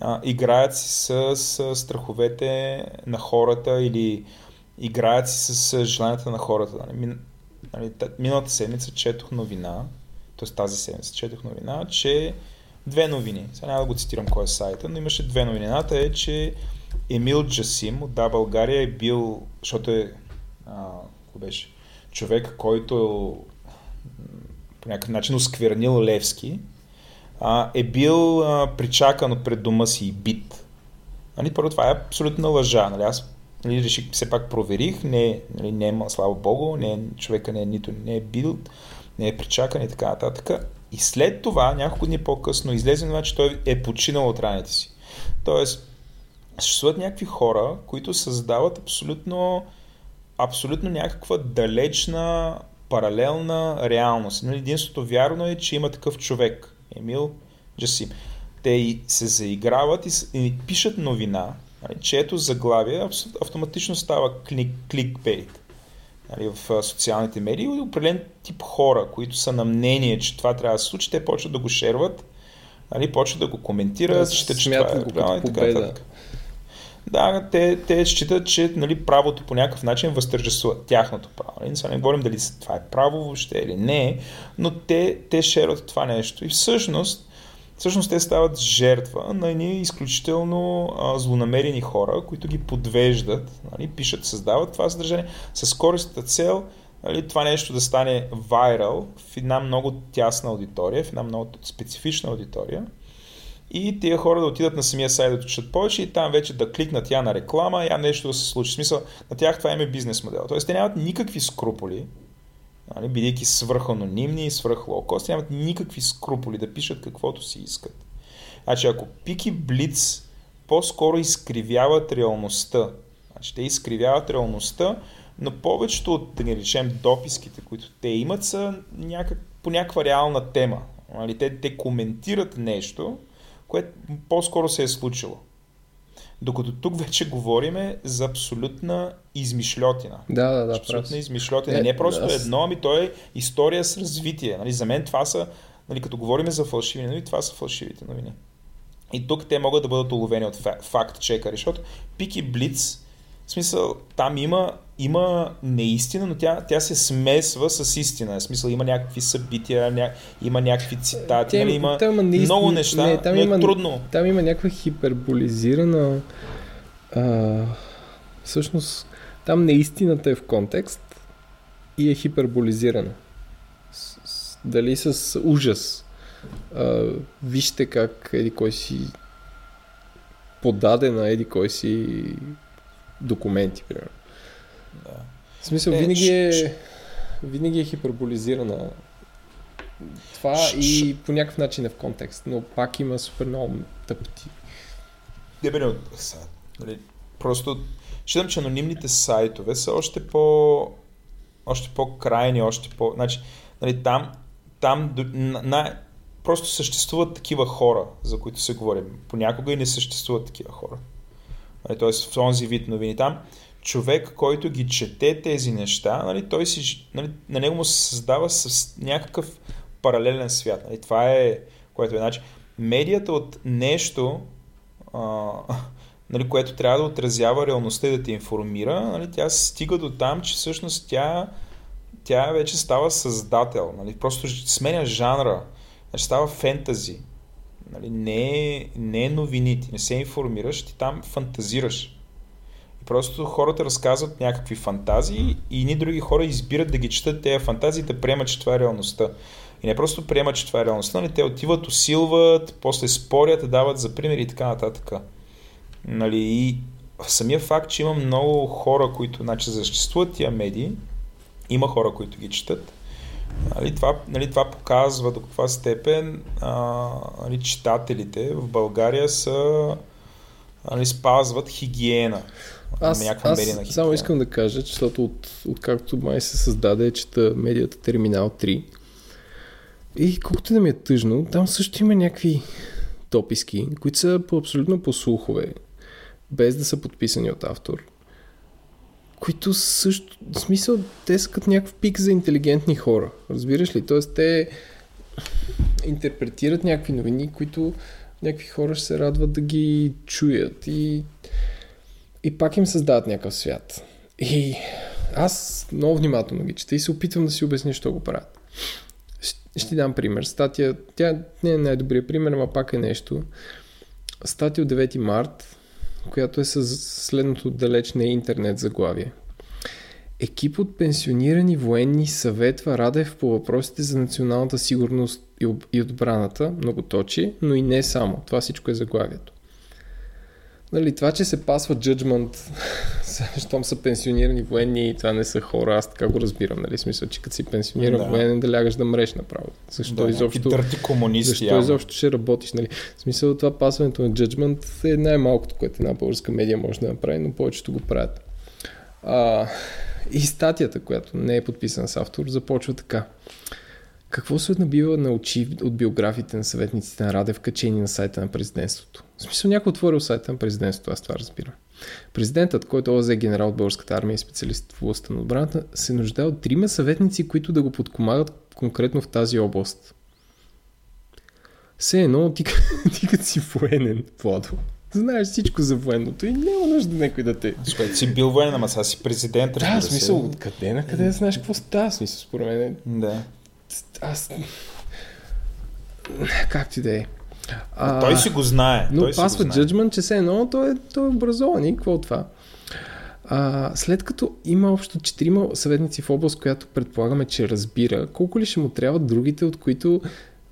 а, играят си с, с страховете на хората или играят си с, с желанията на хората. Нали, нали, миналата седмица четох новина, т.е. тази седмица четох новина, че две новини. Сега няма да го цитирам кой е сайта, но имаше две новини. Едната е, че Емил Джасим от Да България е бил, защото е а, беше, човек, който по някакъв начин осквернил Левски а, е бил а, причакан пред дома си бит. Нали, първо това е абсолютна лъжа. Нали, аз нали, реших, все пак проверих, не, нали, не е, слава богу, не, човека не е нито не е бил, не е причакан и така нататък. И след това, няколко дни по-късно, излезе това, че той е починал от раните си. Тоест, съществуват някакви хора, които създават абсолютно, абсолютно някаква далечна, паралелна реалност. Нали, единството вярно е, че има такъв човек. Емил Джасим. Те и се заиграват и, и пишат новина, нали, чието заглавие автоматично става клик, кликбейт нали, в социалните медии и определен тип хора, които са на мнение, че това трябва да се случи, те почват да го шерват, нали, почват да го коментират, да, ще, че това е правилно и така. Да, те, те считат, че нали, правото по някакъв начин възтържествува тяхното право. Нали? Сега не говорим дали това е право въобще или не, но те, те шерват това нещо. И всъщност, всъщност те стават жертва на едни изключително а, злонамерени хора, които ги подвеждат, нали, пишат, създават това съдържание с користната цел нали, това нещо да стане вайрал в една много тясна аудитория, в една много специфична аудитория и тия хора да отидат на самия сайт да учат повече и там вече да кликнат я на реклама, я нещо да се случи. В смисъл, на тях това е бизнес модел. Тоест, те нямат никакви скруполи, нали, бидейки свръханонимни и свръх лоукост, нямат никакви скруполи да пишат каквото си искат. Значи, ако Пики Блиц по-скоро изкривяват реалността, значи те изкривяват реалността, но повечето от, да не речем, дописките, които те имат, са някак, по някаква реална тема. Нали, те, те коментират нещо, което по-скоро се е случило. Докато тук вече говориме за абсолютна измишлетина. Да, да, да. Абсолютна измишлетина. Не, не просто аз... едно, ами то е история с развитие. Нали, за мен това са, нали, като говорим за фалшиви новини, това са фалшивите новини. И тук те могат да бъдат уловени от факт чекари, защото Пики Блиц В смисъл, там има, има неистина, но тя, тя се смесва с истина. В смисъл, има някакви събития, ня... има някакви цитати, Тя- нали, има там наистина- много неща, не, там но е има- трудно. Там има някаква хиперболизирана... А, всъщност, там неистината е в контекст и е хиперболизирана. С, с, дали с ужас. А, вижте как еди кой си подаде на еди кой си документи, примерно. Да. В смисъл, Е, винаги ш- е, винаги е хиперболизирана това Ш- и по някакъв начин е в контекст, но пак има супер много тъпти. Не бе, не, от- са, нали, просто считам, че анонимните сайтове са още по още по-крайни, още по... Значи, нали, там, там на, на, просто съществуват такива хора, за които се говори. Понякога и не съществуват такива хора. Нали, Тоест в този вид новини. Там човек, който ги чете тези неща, нали, той си, нали, на него му се създава с някакъв паралелен свят. Нали, това е, което е. Значи, медията от нещо, а, *laughs* нали, което трябва да отразява реалността и да те информира, нали, тя стига до там, че всъщност тя, тя вече става създател. Нали, просто сменя жанра. Значи става фентази. Нали, не, е, не е новини, ти не се информираш, ти там фантазираш. И просто хората разказват някакви фантазии и ни други хора избират да ги четат тези фантазии, да приемат, че това е реалността. И не просто приемат, че това е реалността, нали, те отиват, усилват, после спорят, дават за примери и така нататък. Нали, и самия факт, че има много хора, които значи, съществуват тия медии, има хора, които ги четат, нали, това, нали, това показва до каква степен а, нали, читателите в България са нали, спазват хигиена. Аз, някаква аз медийна само хигиена. искам да кажа, че защото от, откакто май се създаде, чета медията Терминал 3 и колкото да ми е тъжно, там също има някакви дописки, които са по абсолютно по слухове, без да са подписани от автор, които също, в смисъл, те са като някакъв пик за интелигентни хора, разбираш ли? Тоест те интерпретират някакви новини, които някакви хора ще се радват да ги чуят и и пак им създават някакъв свят. И аз много внимателно ги чета и се опитвам да си обясня, що го правят. Ще, ти дам пример. Статия, тя не е най-добрият пример, ама пак е нещо. Статия от 9 март, която е с следното далеч не интернет заглавие. Екип от пенсионирани военни съветва Радев по въпросите за националната сигурност и отбраната, многоточие, но и не само. Това всичко е заглавието. Нали, това, че се пасва джъджмент, *laughs* щом са пенсионирани военни и това не са хора, аз така го разбирам, нали, смисъл, че като си пенсиониран Да. военен да лягаш да мреш направо. Защо да, изобщо... Търти комунисти. Защо явно. изобщо ще работиш? Нали? В смисъл това пасването на judgment е най-малкото, което една българска медия може да направи, но повечето го правят. А, и статията, която не е подписана с автор, започва така. Какво се набива на очи от биографиите на съветниците на Радев, качени на сайта на президентството? В смисъл някой отворил сайта на президентството, аз това разбирам. Президентът, който е генерал от българската армия и специалист в областта на отбраната, се нуждае от трима съветници, които да го подкомагат конкретно в тази област. Все едно ти, *laughs* ти като си военен, Владо, знаеш всичко за военното и няма нужда някой да те... Което си бил военен, ама сега си президент. Да, разбира в се. смисъл, откъде на къде да знаеш какво става, смисъл, според мен. е- Да. Аз... Как ти да е? А, той си го знае. Но той пасва judgment, че все едно той е, той е образован и какво от това? А, след като има общо четирима съветници в област, която предполагаме, че разбира, колко ли ще му трябва другите, от които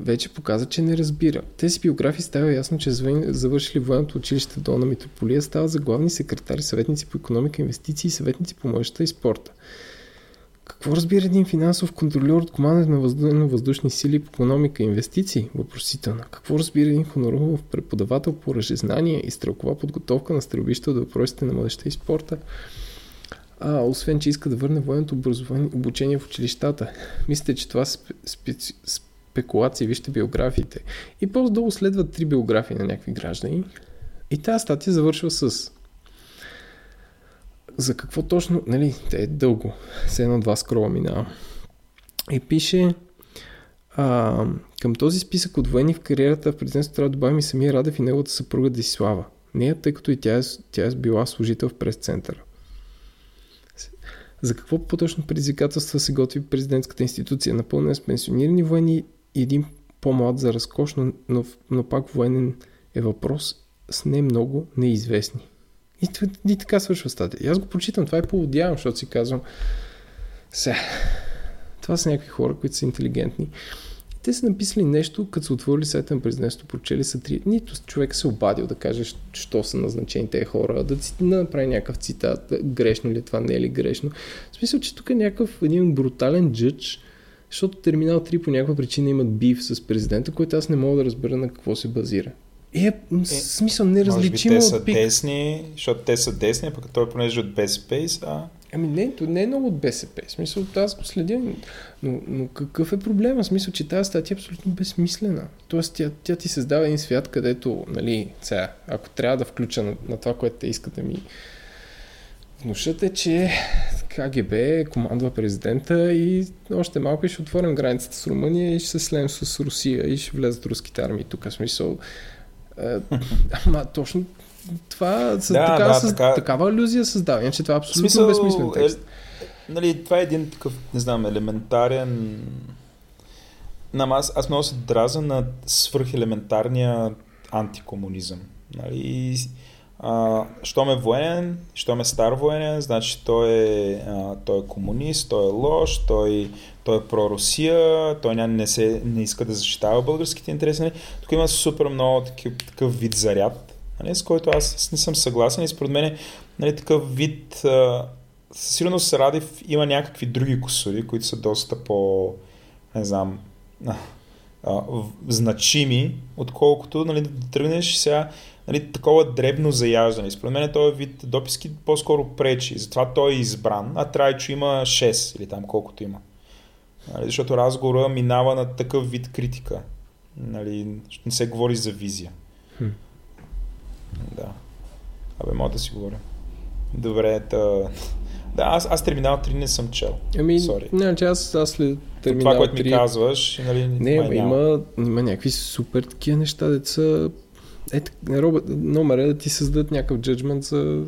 вече показа, че не разбира. Тези биографии става ясно, че завършили военното училище в Долна Митрополия стават за главни секретари, съветници по економика, инвестиции и съветници по мъжата и спорта. Какво разбира един финансов контролер от командата на въздушни сили по економика и инвестиции? Въпросителна. Какво разбира един хоноров преподавател по оръжезнание и стрелкова подготовка на стрелбища от въпросите на младеща и спорта? А, освен, че иска да върне военното обучение в училищата. Мислите, че това спе, специ, спекулации, вижте биографиите. И по-долу следват три биографии на някакви граждани. И тази статия завършва с за какво точно, нали, те е дълго, с едно-два скрола минава. И пише, а, към този списък от военни в кариерата в президентството трябва да добавим и самия Радев и неговата съпруга Десислава. Нея, тъй като и тя е, тя е била служител в прес-центъра. За какво по-точно предизвикателства се готви президентската институция? Напълно с пенсионирани военни и един по-млад за разкош, но, но, но пак военен е въпрос с не много неизвестни. И, и така свършва статия. И аз го прочитам, това е поводявам, защото си казвам, сега, това са някакви хора, които са интелигентни. Те са написали нещо, като са отворили сайта на президентството, прочели са три. Нито човек се обадил да каже, що са назначени тези хора, да, да направи някакъв цитат, грешно ли е това, не е ли грешно. В смисъл, че тук е някакъв един брутален джъдж, защото Терминал 3 по някаква причина имат бив с президента, който аз не мога да разбера на какво се базира. Е, е смисъл неразличимо може би те пик. са десни, защото те са десни, пък той понеже от БСП са... Ами не, то не е много от БСП. В смисъл, аз го следя. Но, но какъв е проблема? В смисъл, че тази статия е абсолютно безсмислена. Тоест, тя, тя ти създава един свят, където, нали, сега, ако трябва да включа на, на това, което те искат да ми внушат е, че КГБ командва президента и още малко и ще отворим границата с Румъния и ще се слеем с Русия и ще влезат руските армии тук. В смисъл, е, ама точно това с, Да, така, да, с, така- такава иллюзия създава, иначе това е абсолютно смисъл, безсмислен текст. Е, нали, това е един такъв, не знам, елементарен... Нам, аз, аз много се драза на свръхелементарния антикомунизъм. Нали? А, щом е военен, щом е стар военен, значи той е, а, той е комунист, той е лош, той, той е про-Русия, той не, не, се, не иска да защитава българските интереси. Нали? Тук има супер много такъв, такъв вид заряд, нали? с който аз не съм съгласен и според мен нали, такъв вид... А, със сигурност Радев има някакви други косури, които са доста по, не знам, *laughs* а, а, значими, отколкото нали, да тръгнеш сега нали, такова дребно заяждане. Според мен този вид дописки по-скоро пречи. Затова той е избран, а Трайчо има 6 или там колкото има. Нали, защото разговора минава на такъв вид критика. Нали, не се говори за визия. Хм. Да. Абе, мога да си говоря. Добре, та... Да, аз, аз Терминал 3 не съм чел. Ами, Sorry. не, че аз, аз след Това, Терминал което ми 3... казваш, нали, Не, ама няма. има, има някакви супер такива неща, деца. Ето, Робът, номер е да ти създадат някакъв джеджмент за,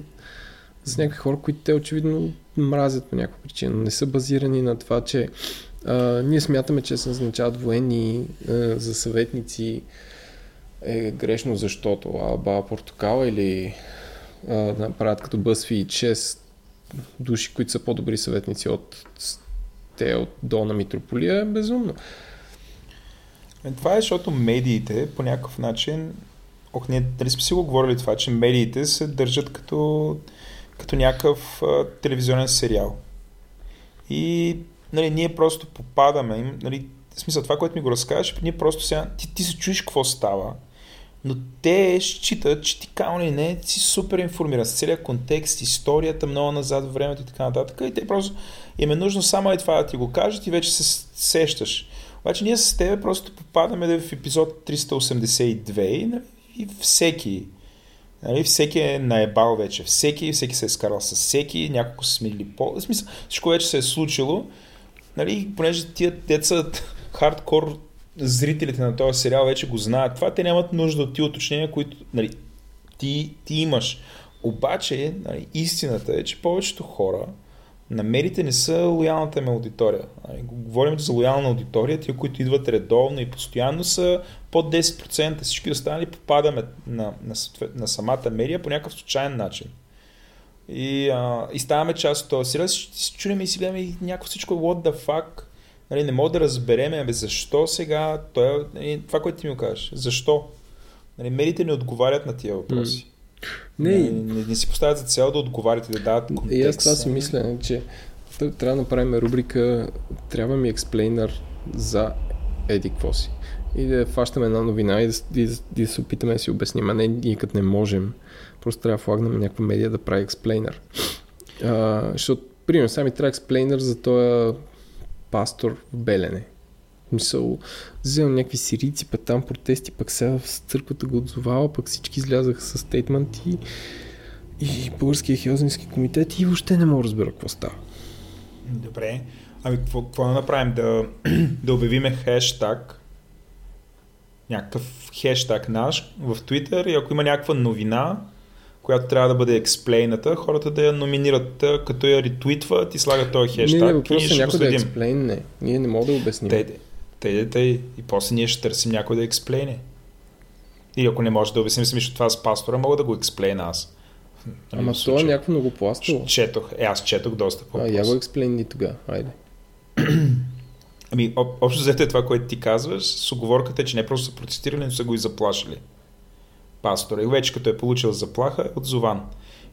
за някакви хора, които те очевидно мразят по някаква причина. Не са базирани на това, че а, ние смятаме, че се назначават военни а, за съветници е грешно, защото а Баба Портокала или а, направят като BuzzFeed 6 души, които са по-добри съветници от те от Дона Митрополия е безумно. Е, Това е, защото медиите по някакъв начин, ох, ние дали сме си го говорили това, че медиите се държат като, като някакъв телевизионен сериал. И нали, ние просто попадаме, нали, в смисъл това, което ми го разказваш, ние просто сега, ти, ти се чуеш какво става, но те считат, че ти као ли не, си супер информиран с целият контекст, историята много назад времето и така нататък. И те просто им е нужно само е това да ти го кажат и вече се сещаш. Обаче ние с теб просто попадаме да в епизод 382 и, нали, и всеки Нали, всеки е наебал вече всеки, всеки се е скарал с всеки, няколко са смирили по... В смисъл, всичко вече се е случило. Нали, понеже тия деца хардкор зрителите на този сериал вече го знаят. Това те нямат нужда от тия уточнения, които нали, ти, ти имаш. Обаче, нали, истината е, че повечето хора намерите не са лоялната им аудитория. Нали, Говорим за лоялна аудитория, тия, които идват редовно и постоянно са под 10%. Всички останали попадаме на, на, на самата медия по някакъв случайен начин. И, а, и ставаме част от този сериал, си чудим и си гледаме и някакво всичко what the fuck. Нали, не мога да разбереме, абе, защо сега, той, е- нали, това, което ти ми кажеш, защо? Нали, медиите не отговарят на тия въпроси. Не, Не, не, не си поставят за цел да отговарят и да дават контекст. И аз това си мисля, че трябва да направим рубрика Трябва ми експлейнер за еди какво си. И да фащаме една новина и да, и да, и да се опитаме да си обясним, а не ние като не можем. Просто трябва да флагнем някаква медия да прави експлейнер. А, защото, примерно, сами трябва експлейнер за този пастор в Белене. Мисъл, вземам някакви сирийци, пък там протести, пък сега в църквата го отзовава, пък всички излязаха с стейтменти и Българския хелзински комитет и въобще не мога да разбера какво става. Добре. Ами, какво, какво да направим? Да, *clears throat* да обявиме хештаг, някакъв хештаг наш в Twitter и ако има някаква новина, която трябва да бъде експлейната, хората да я номинират, като я ретвитват и слагат този хештаг. Не, не, въпросът е някой да експлейн, не. Ние не можем да обясним. Те, те, те, и после ние ще търсим някой да експлейне. И ако не може да обясним, си това с пастора, мога да го експлейна аз. Нали, Ама това е някакво много пластово. Четох. Е, аз четох доста по А, я го експлейни тогава. Айде. *clears throat* Ами, общо взето е това, което ти казваш, с оговорката, че не просто са протестирали, но са го и заплашили. Пастора. И вече като е получил заплаха, е отзован.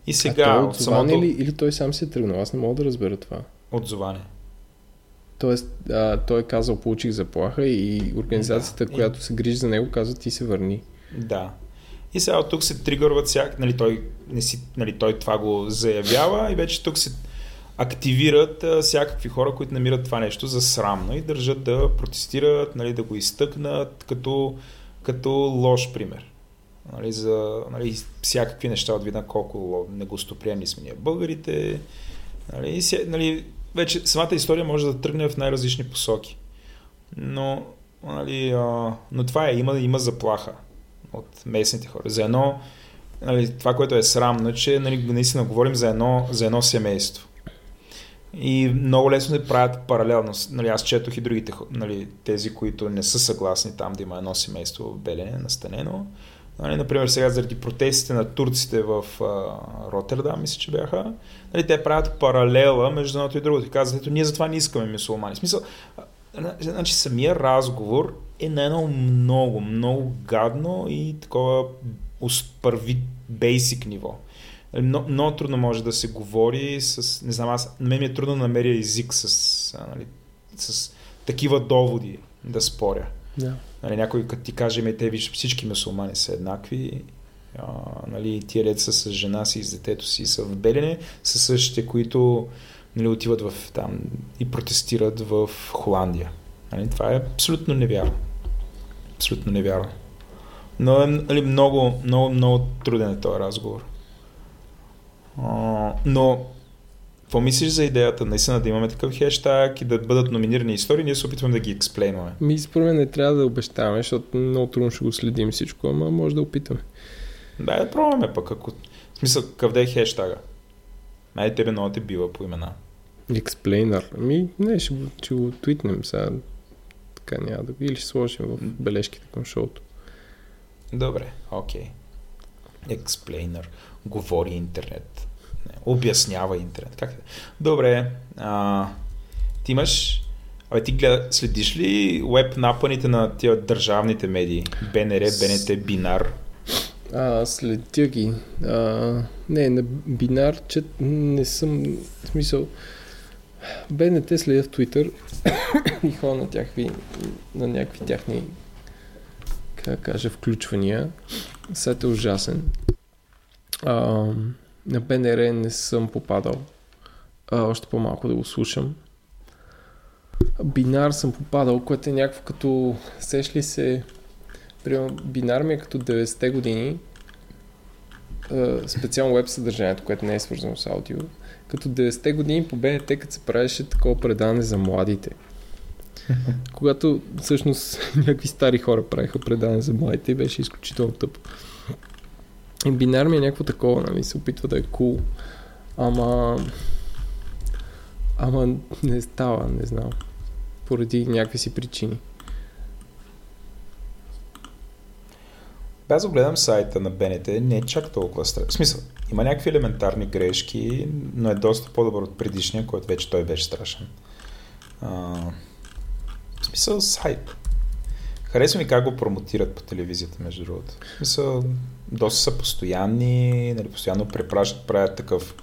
И сега... А той е отзован самото... или, или той сам се е тръгнал? Аз не мога да разбера това. Отзоване. Тоест, а, той е казал, получих заплаха и организацията, да. която се грижи за него, казва, ти се върни. Да. И сега от тук се тригърват всяк, нали, той, не си, нали, той това го заявява и вече тук се активират а, всякакви хора, които намират това нещо за срамно и държат да протестират, нали, да го изтъкнат като, като лош пример. Нали, за нали, всякакви неща от вида колко негостоприемни сме ние българите. Нали, и, нали, вече самата история може да тръгне в най-различни посоки. Но, нали, а, но това е, има, има заплаха от местните хора. За едно, нали, това, което е срамно, че нали, наистина говорим за едно, за едно семейство. И много лесно да правят паралелно. Нали, аз четох и другите, нали, тези, които не са съгласни там да има едно семейство в Белене, настанено. Нали, например, сега заради протестите на турците в а, Роттердам, мисля, че бяха, нали, те правят паралела между едното и другото. И казват, ето ние затова не искаме мусулмани. Смисъл, значи самия разговор е на едно много, много гадно и такова първи бейсик ниво. Много, много трудно може да се говори с, не знам, аз, на мен ми е трудно да намеря език с, нали, с такива доводи да споря. Yeah. Нали, някой като ти каже, те виж, всички мусулмани са еднакви, а, нали, тия деца с жена си и с детето си са в Белене, са същите, които нали, отиват в, там и протестират в Холандия. Нали, това е абсолютно невярно. Абсолютно невярно. Но е нали, много, много, много труден е този разговор. А, но какво мислиш за идеята наистина да имаме такъв хештаг и да бъдат номинирани истории, ние се опитваме да ги експлейнваме? Ми, според мен не трябва да обещаваме, защото много трудно ще го следим всичко, ама може да опитаме. Да, да пробваме пък. Ако... В смисъл, да е хештага? Най тебе много те бива по имена. Експлейнър. Ми, не, ще, ще го твитнем сега. Така няма да... Или ще сложим в бележките към шоуто. Добре, окей. Okay. Експлейнър. Говори интернет не, обяснява интернет. Как? Добре, а, ти имаш Абе, ти гледа, следиш ли веб напаните на тия държавните медии? БНР, БНТ, Бинар? А, следя ги. А, не, на Бинар, че не съм... В смисъл... БНТ следя в Twitter *coughs* и ходя на, тяхви, на някакви тяхни как кажа, включвания. Сайт е ужасен. А, на БНР не съм попадал. А, още по-малко да го слушам. Бинар съм попадал, което е някакво като... Сеш ли се... Примерно, бинар ми е като 90-те години. специално веб съдържанието, което не е свързано с аудио. Като 90-те години по БНТ, като се правеше такова предаване за младите. *laughs* Когато всъщност *laughs* някакви стари хора правиха предаване за младите и беше изключително тъпо. Бинар ми е някакво такова, нали, се опитва да е cool. Ама... Ама не става, не знам. Поради някакви си причини. Аз гледам сайта на БНТ, не е чак толкова страшно. В смисъл, има някакви елементарни грешки, но е доста по-добър от предишния, който вече той беше страшен. А, в смисъл, сайт. Харесва ми как го промотират по телевизията, между другото. Мисля, доста са постоянни, нали, постоянно препращат, правят такъв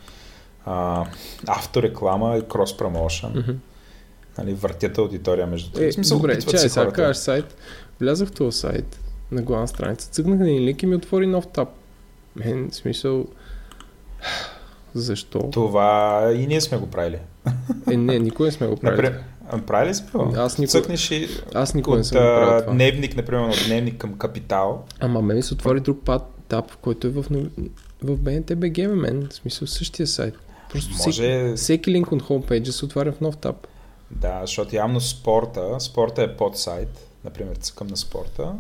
а, автореклама и крос промоушен. Mm-hmm. Нали, въртят аудитория между това. Е, смисъл, добре, чай, сега кажеш сайт. Влязах в този сайт на главна страница, цъкнах един линк и ми отвори нов таб. Мен, смисъл... Защо? Това и ние сме го правили. Е, не, никой не сме го правили. Например, прави ли сме го? Аз никога, Цъкнеш и аз никога от, не съм правил това. дневник, например, от дневник към капитал. Ама мен се отвори друг пат, тап, който е в, в BNTBG, мен. В смисъл същия сайт. Просто Може... всеки, всеки линк от хомпейджа се отваря в нов таб. Да, защото явно спорта, спорта е под сайт, например, цъкам на спорта.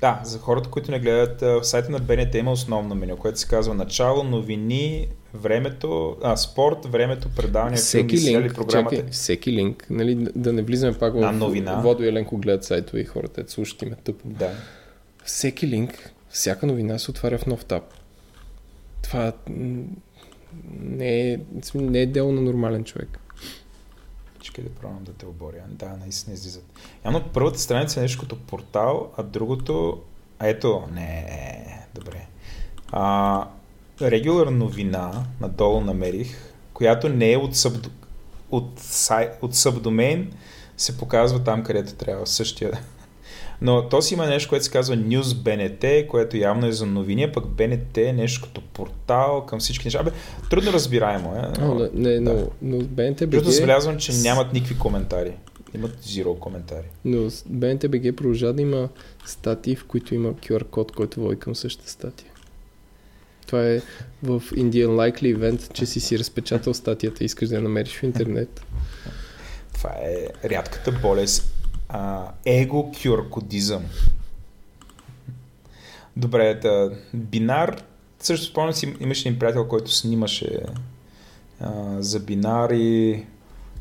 Да, за хората, които не гледат, в сайта на БНТ има основно меню, което се казва начало, новини, времето, а, спорт, времето, предавания, всеки филми, линк, програмата. Чакай, всеки линк, нали, да не влизаме пак в новина. Водо и Еленко гледат сайтове и хората слушат ме тъпо. Да. Всеки линк, всяка новина се отваря в нов таб. Това не е, не е дело на нормален човек. Чакай да пробвам да те оборя. Да, наистина излизат. Явно първата страница е нещо като портал, а другото... А ето, не, добре. А, регулар новина, надолу намерих, която не е от, съб... от, сай... от събдомейн, се показва там, където трябва. Същия. Но то си има нещо, което се казва News BNT, което явно е за новини, пък BNT е нещо като портал към всички неща. Абе, трудно разбираемо е. Но, О, не, да. но, но BNT BG... забелязвам, че нямат никакви коментари. Имат зиро коментари. Но BNT BG продължава да има статии, в които има QR код, който води към същата статия. Това е в Indian Likely Event, че си си разпечатал статията и искаш да я намериш в интернет. *laughs* Това е рядката болест его кюркодизъм. Добре, да, бинар, също спомням си, имаше един приятел, който снимаше а, за бинар и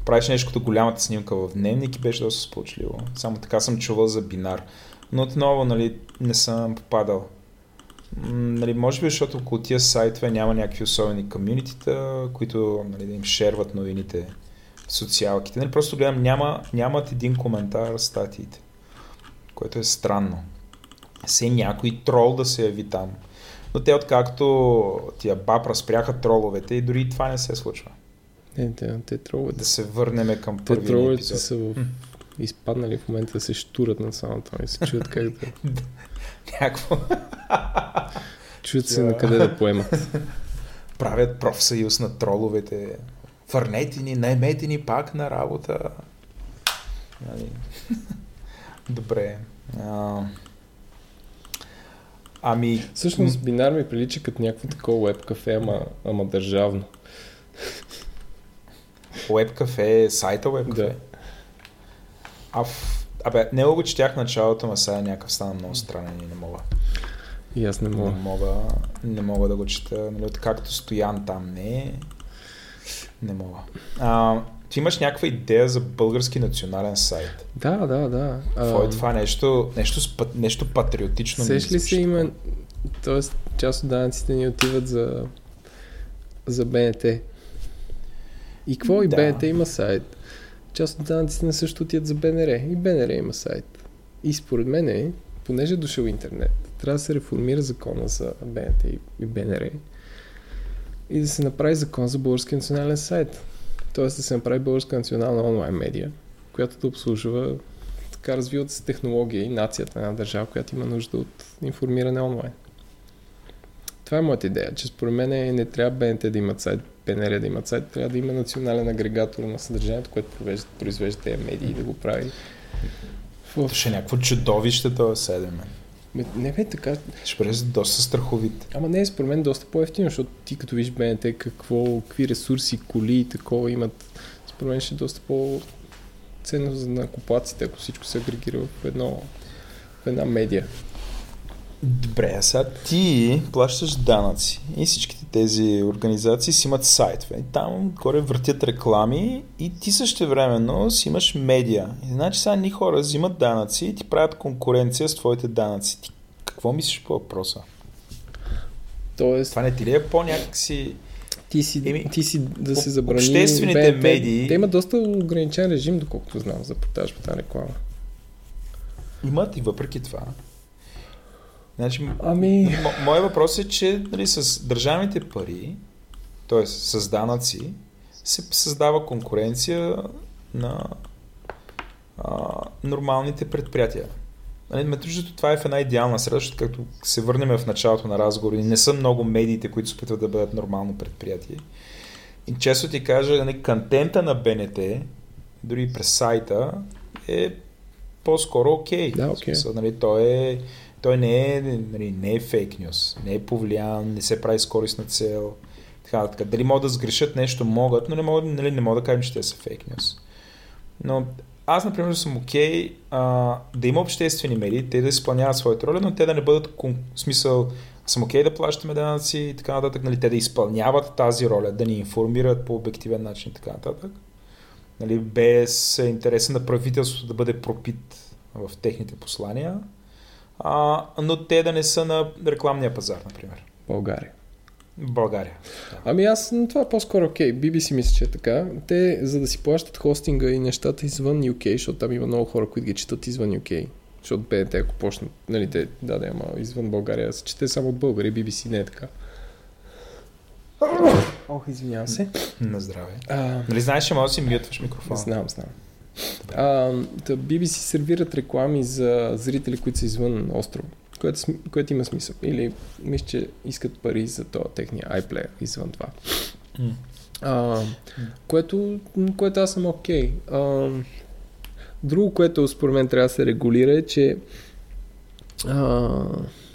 правеше нещо като голямата снимка в дневник и беше доста сполучливо. Само така съм чувал за бинар. Но отново, нали, не съм попадал. нали, може би, защото около тия сайтове няма някакви особени комьюнитита, които нали, да им шерват новините социалките. Нали, просто гледам, няма, нямат един коментар статиите, което е странно. Се някой трол да се яви там. Но те откакто тия баб разпряха троловете и дори това не се случва. Не, те, те троловете. Да се върнем към първия епизод. Те троловете са в... изпаднали в момента да се штурат на самото и се чуят как да... *laughs* Някакво. чуят се на къде да поемат. Правят профсъюз на троловете върнете ни, наймете ни пак на работа. Нали? Добре. А... Ами... Всъщност бинар ми прилича като някакво такова веб кафе, ама, ама държавно. Веб кафе, сайта веб кафе? Да. А в... Абе, не го четях началото, но сега някакъв стана много странен и не мога. И аз не мога. Не мога, не мога да го чета. Нали, както стоян там не е. Не мога. А, ти имаш някаква идея за български национален сайт? Да, да, да. Какво е това нещо, нещо, нещо патриотично? Сеш ли се има, Тоест, част от данъците ни отиват за, за БНТ. И какво? И да. БНТ има сайт. Част от данъците не също отиват за БНР. И БНР има сайт. И според мен, понеже е дошъл интернет, трябва да се реформира закона за БНТ и БНР и да се направи закон за български национален сайт. Тоест да се направи българска национална онлайн медия, която да обслужва така развиват се технология и нацията на една държава, която има нужда от информиране онлайн. Това е моята идея, че според мен не трябва БНТ да имат сайт, ПНР да имат сайт, трябва да има национален агрегатор на съдържанието, което произвежда тези медии и да го прави. В... Ще е някакво чудовище това 7. Не бе, така. Ще бъде доста страховит. Ама не, според мен доста по-ефтино, защото ти като виж БНТ какво, какви ресурси, коли и такова имат, според мен ще е доста по ценно за накупаците, ако всичко се агрегира в, едно, в една медия. Добре, а сега ти плащаш данъци и всичките тези организации си имат сайтове. И там горе въртят реклами и ти също времено си имаш медиа. И значи сега ни хора взимат данъци и ти правят конкуренция с твоите данъци. Ти какво мислиш по въпроса? Тоест... Това не ти ли е по-някакси... Ти си, Еми, ти си да се забрани... Обществените БНТ, медии... Те имат доста ограничен режим, доколкото знам, за продажбата реклама. Имат и въпреки това. Значи, ами... мо, моят въпрос е, че нали, с държавните пари, т.е. с данъци, се създава конкуренция на а, нормалните предприятия. Нали, между това е в една идеална среда, защото както се върнем в началото на разговори, не са много медиите, които се опитват да бъдат нормално предприятие. И често ти кажа, нали, контента на БНТ, дори през сайта, е по-скоро окей. Okay. Да. Okay. Нали, той е той не е, нали, не е фейк нюс, не е повлиян, не се прави с корисна цел. Така, така. Дали могат да сгрешат нещо, могат, но не могат, нали, не могат да кажем, че те са фейк нюс. Но аз, например, съм окей okay, да има обществени медии, те да изпълняват своята роля, но те да не бъдат в смисъл съм окей okay да плащаме данъци и така нататък, нали, те да изпълняват тази роля, да ни информират по обективен начин и така нататък. Нали, без интереса на правителството да бъде пропит в техните послания, а, но те да не са на рекламния пазар, например. България. България. Да. Ами аз това е по-скоро окей. Okay. BBC мисля, че е така. Те, за да си плащат хостинга и нещата извън UK, защото там има много хора, които ги четат извън UK. Защото БНТ, ако почнат, нали, те, да, да, ама извън България се чете само от българи, BBC не е така. Ох, извинявам се. На здраве. А... Нали знаеш, че може да си мютваш микрофона? Знам, знам. А, BBC сервират реклами за зрители, които са извън острова, което, което има смисъл. Или мисля, че искат пари за това техния iPlayer извън това. Mm. А, което, което аз съм окей. Okay. Друго, което според мен трябва да се регулира е, че а,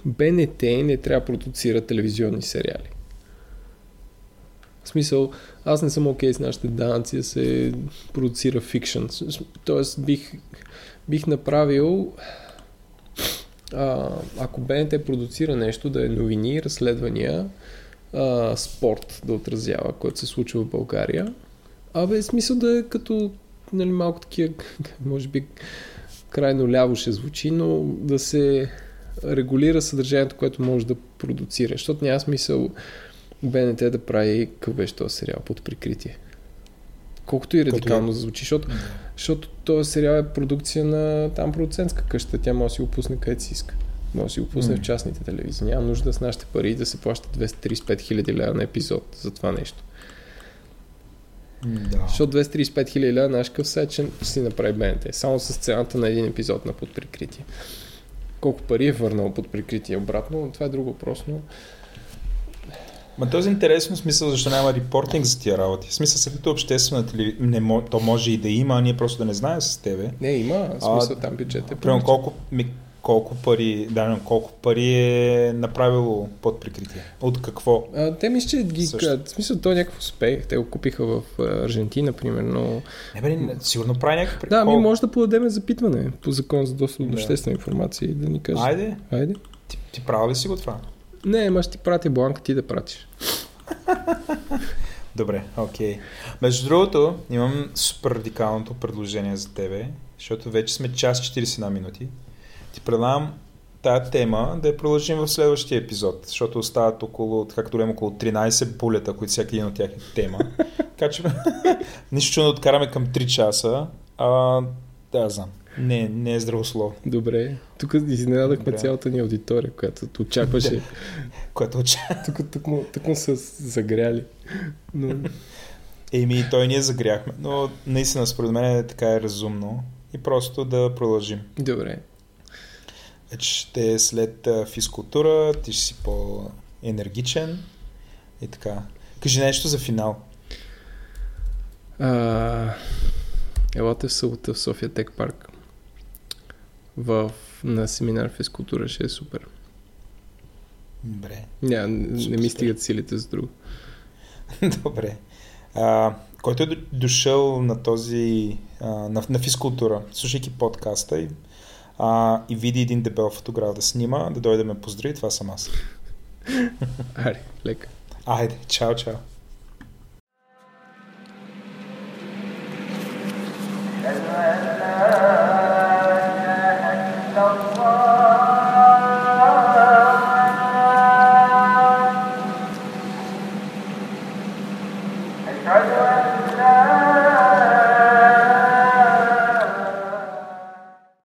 БНТ не трябва да продуцира телевизионни сериали. В смисъл, аз не съм окей okay с нашите данъци да се продуцира фикшн. Тоест, бих, бих направил а, ако БНТ продуцира нещо, да е новини, разследвания, а, спорт да отразява, което се случва в България. Абе, смисъл да е като нали, малко такива, *laughs* може би крайно ляво ще звучи, но да се регулира съдържанието, което може да продуцира. Защото няма смисъл БНТ да прави какъв този сериал под прикритие. Колкото и радикално е. звучи, защото, защото този сериал е продукция на там продуцентска къща, тя може да си го пусне където си иска. Може да си го пусне mm. в частните телевизии. Няма нужда с нашите пари да се плащат 235 хиляди лева на епизод за това нещо. Да. Защото 235 хиляди лева наш къв ще си направи БНТ. Само с цената на един епизод на под прикритие. Колко пари е върнал под прикритие обратно, това е друг въпрос, но Ма този интересно смисъл, защо няма репортинг за тия работи. В смисъл, след като обществена телевизия, не, то може и да има, а ние просто да не знаем с тебе. Не, има, смисъл а, там бюджет е. Примерно колко, ми, колко пари, да, колко пари е направило под прикритие? От какво? А, те мисля, че ги, в смисъл, то е някакъв успех. Те го купиха в Аржентина, примерно. Не, бе, сигурно прави някакъв Да, ми може да подадем запитване по закон за достъп до обществена информация и да ни кажеш. Айде. Айде. Ти, ти правил ли си го това? Не, ама ще ти прати бланка, ти да пратиш. *laughs* Добре, окей. Okay. Между другото, имам супер радикалното предложение за тебе, защото вече сме час 41 минути. Ти предлагам тая тема да я продължим в следващия епизод, защото остават около, както време, около 13 булета, които всяка един от тях е тема. *laughs* така че *laughs* нищо чудно откараме към 3 часа. А, да, знам. Не, не е здравословно. Добре. Тук изненадахме Добре. цялата ни аудитория, която очакваше. *laughs* която очаква. *laughs* Тук, тук, му, тук му са загряли. Но... Еми, той ние загряхме, но наистина според мен е така е разумно и просто да продължим. Добре. Вече ще е след физкултура, ти ще си по-енергичен и така. Кажи нещо за финал. А, елате в събота в София Тек парк в, на семинар физкултура ще е супер. Добре. Ня, не, не ми стигат силите за друго. *laughs* Добре. А, който е дошъл на този, а, на, на физкултура, слушайки подкаста и, а, и види един дебел фотограф да снима, да дойде ме поздрави, това съм аз. *laughs* Айде, лека. Айде, чао, чао. Right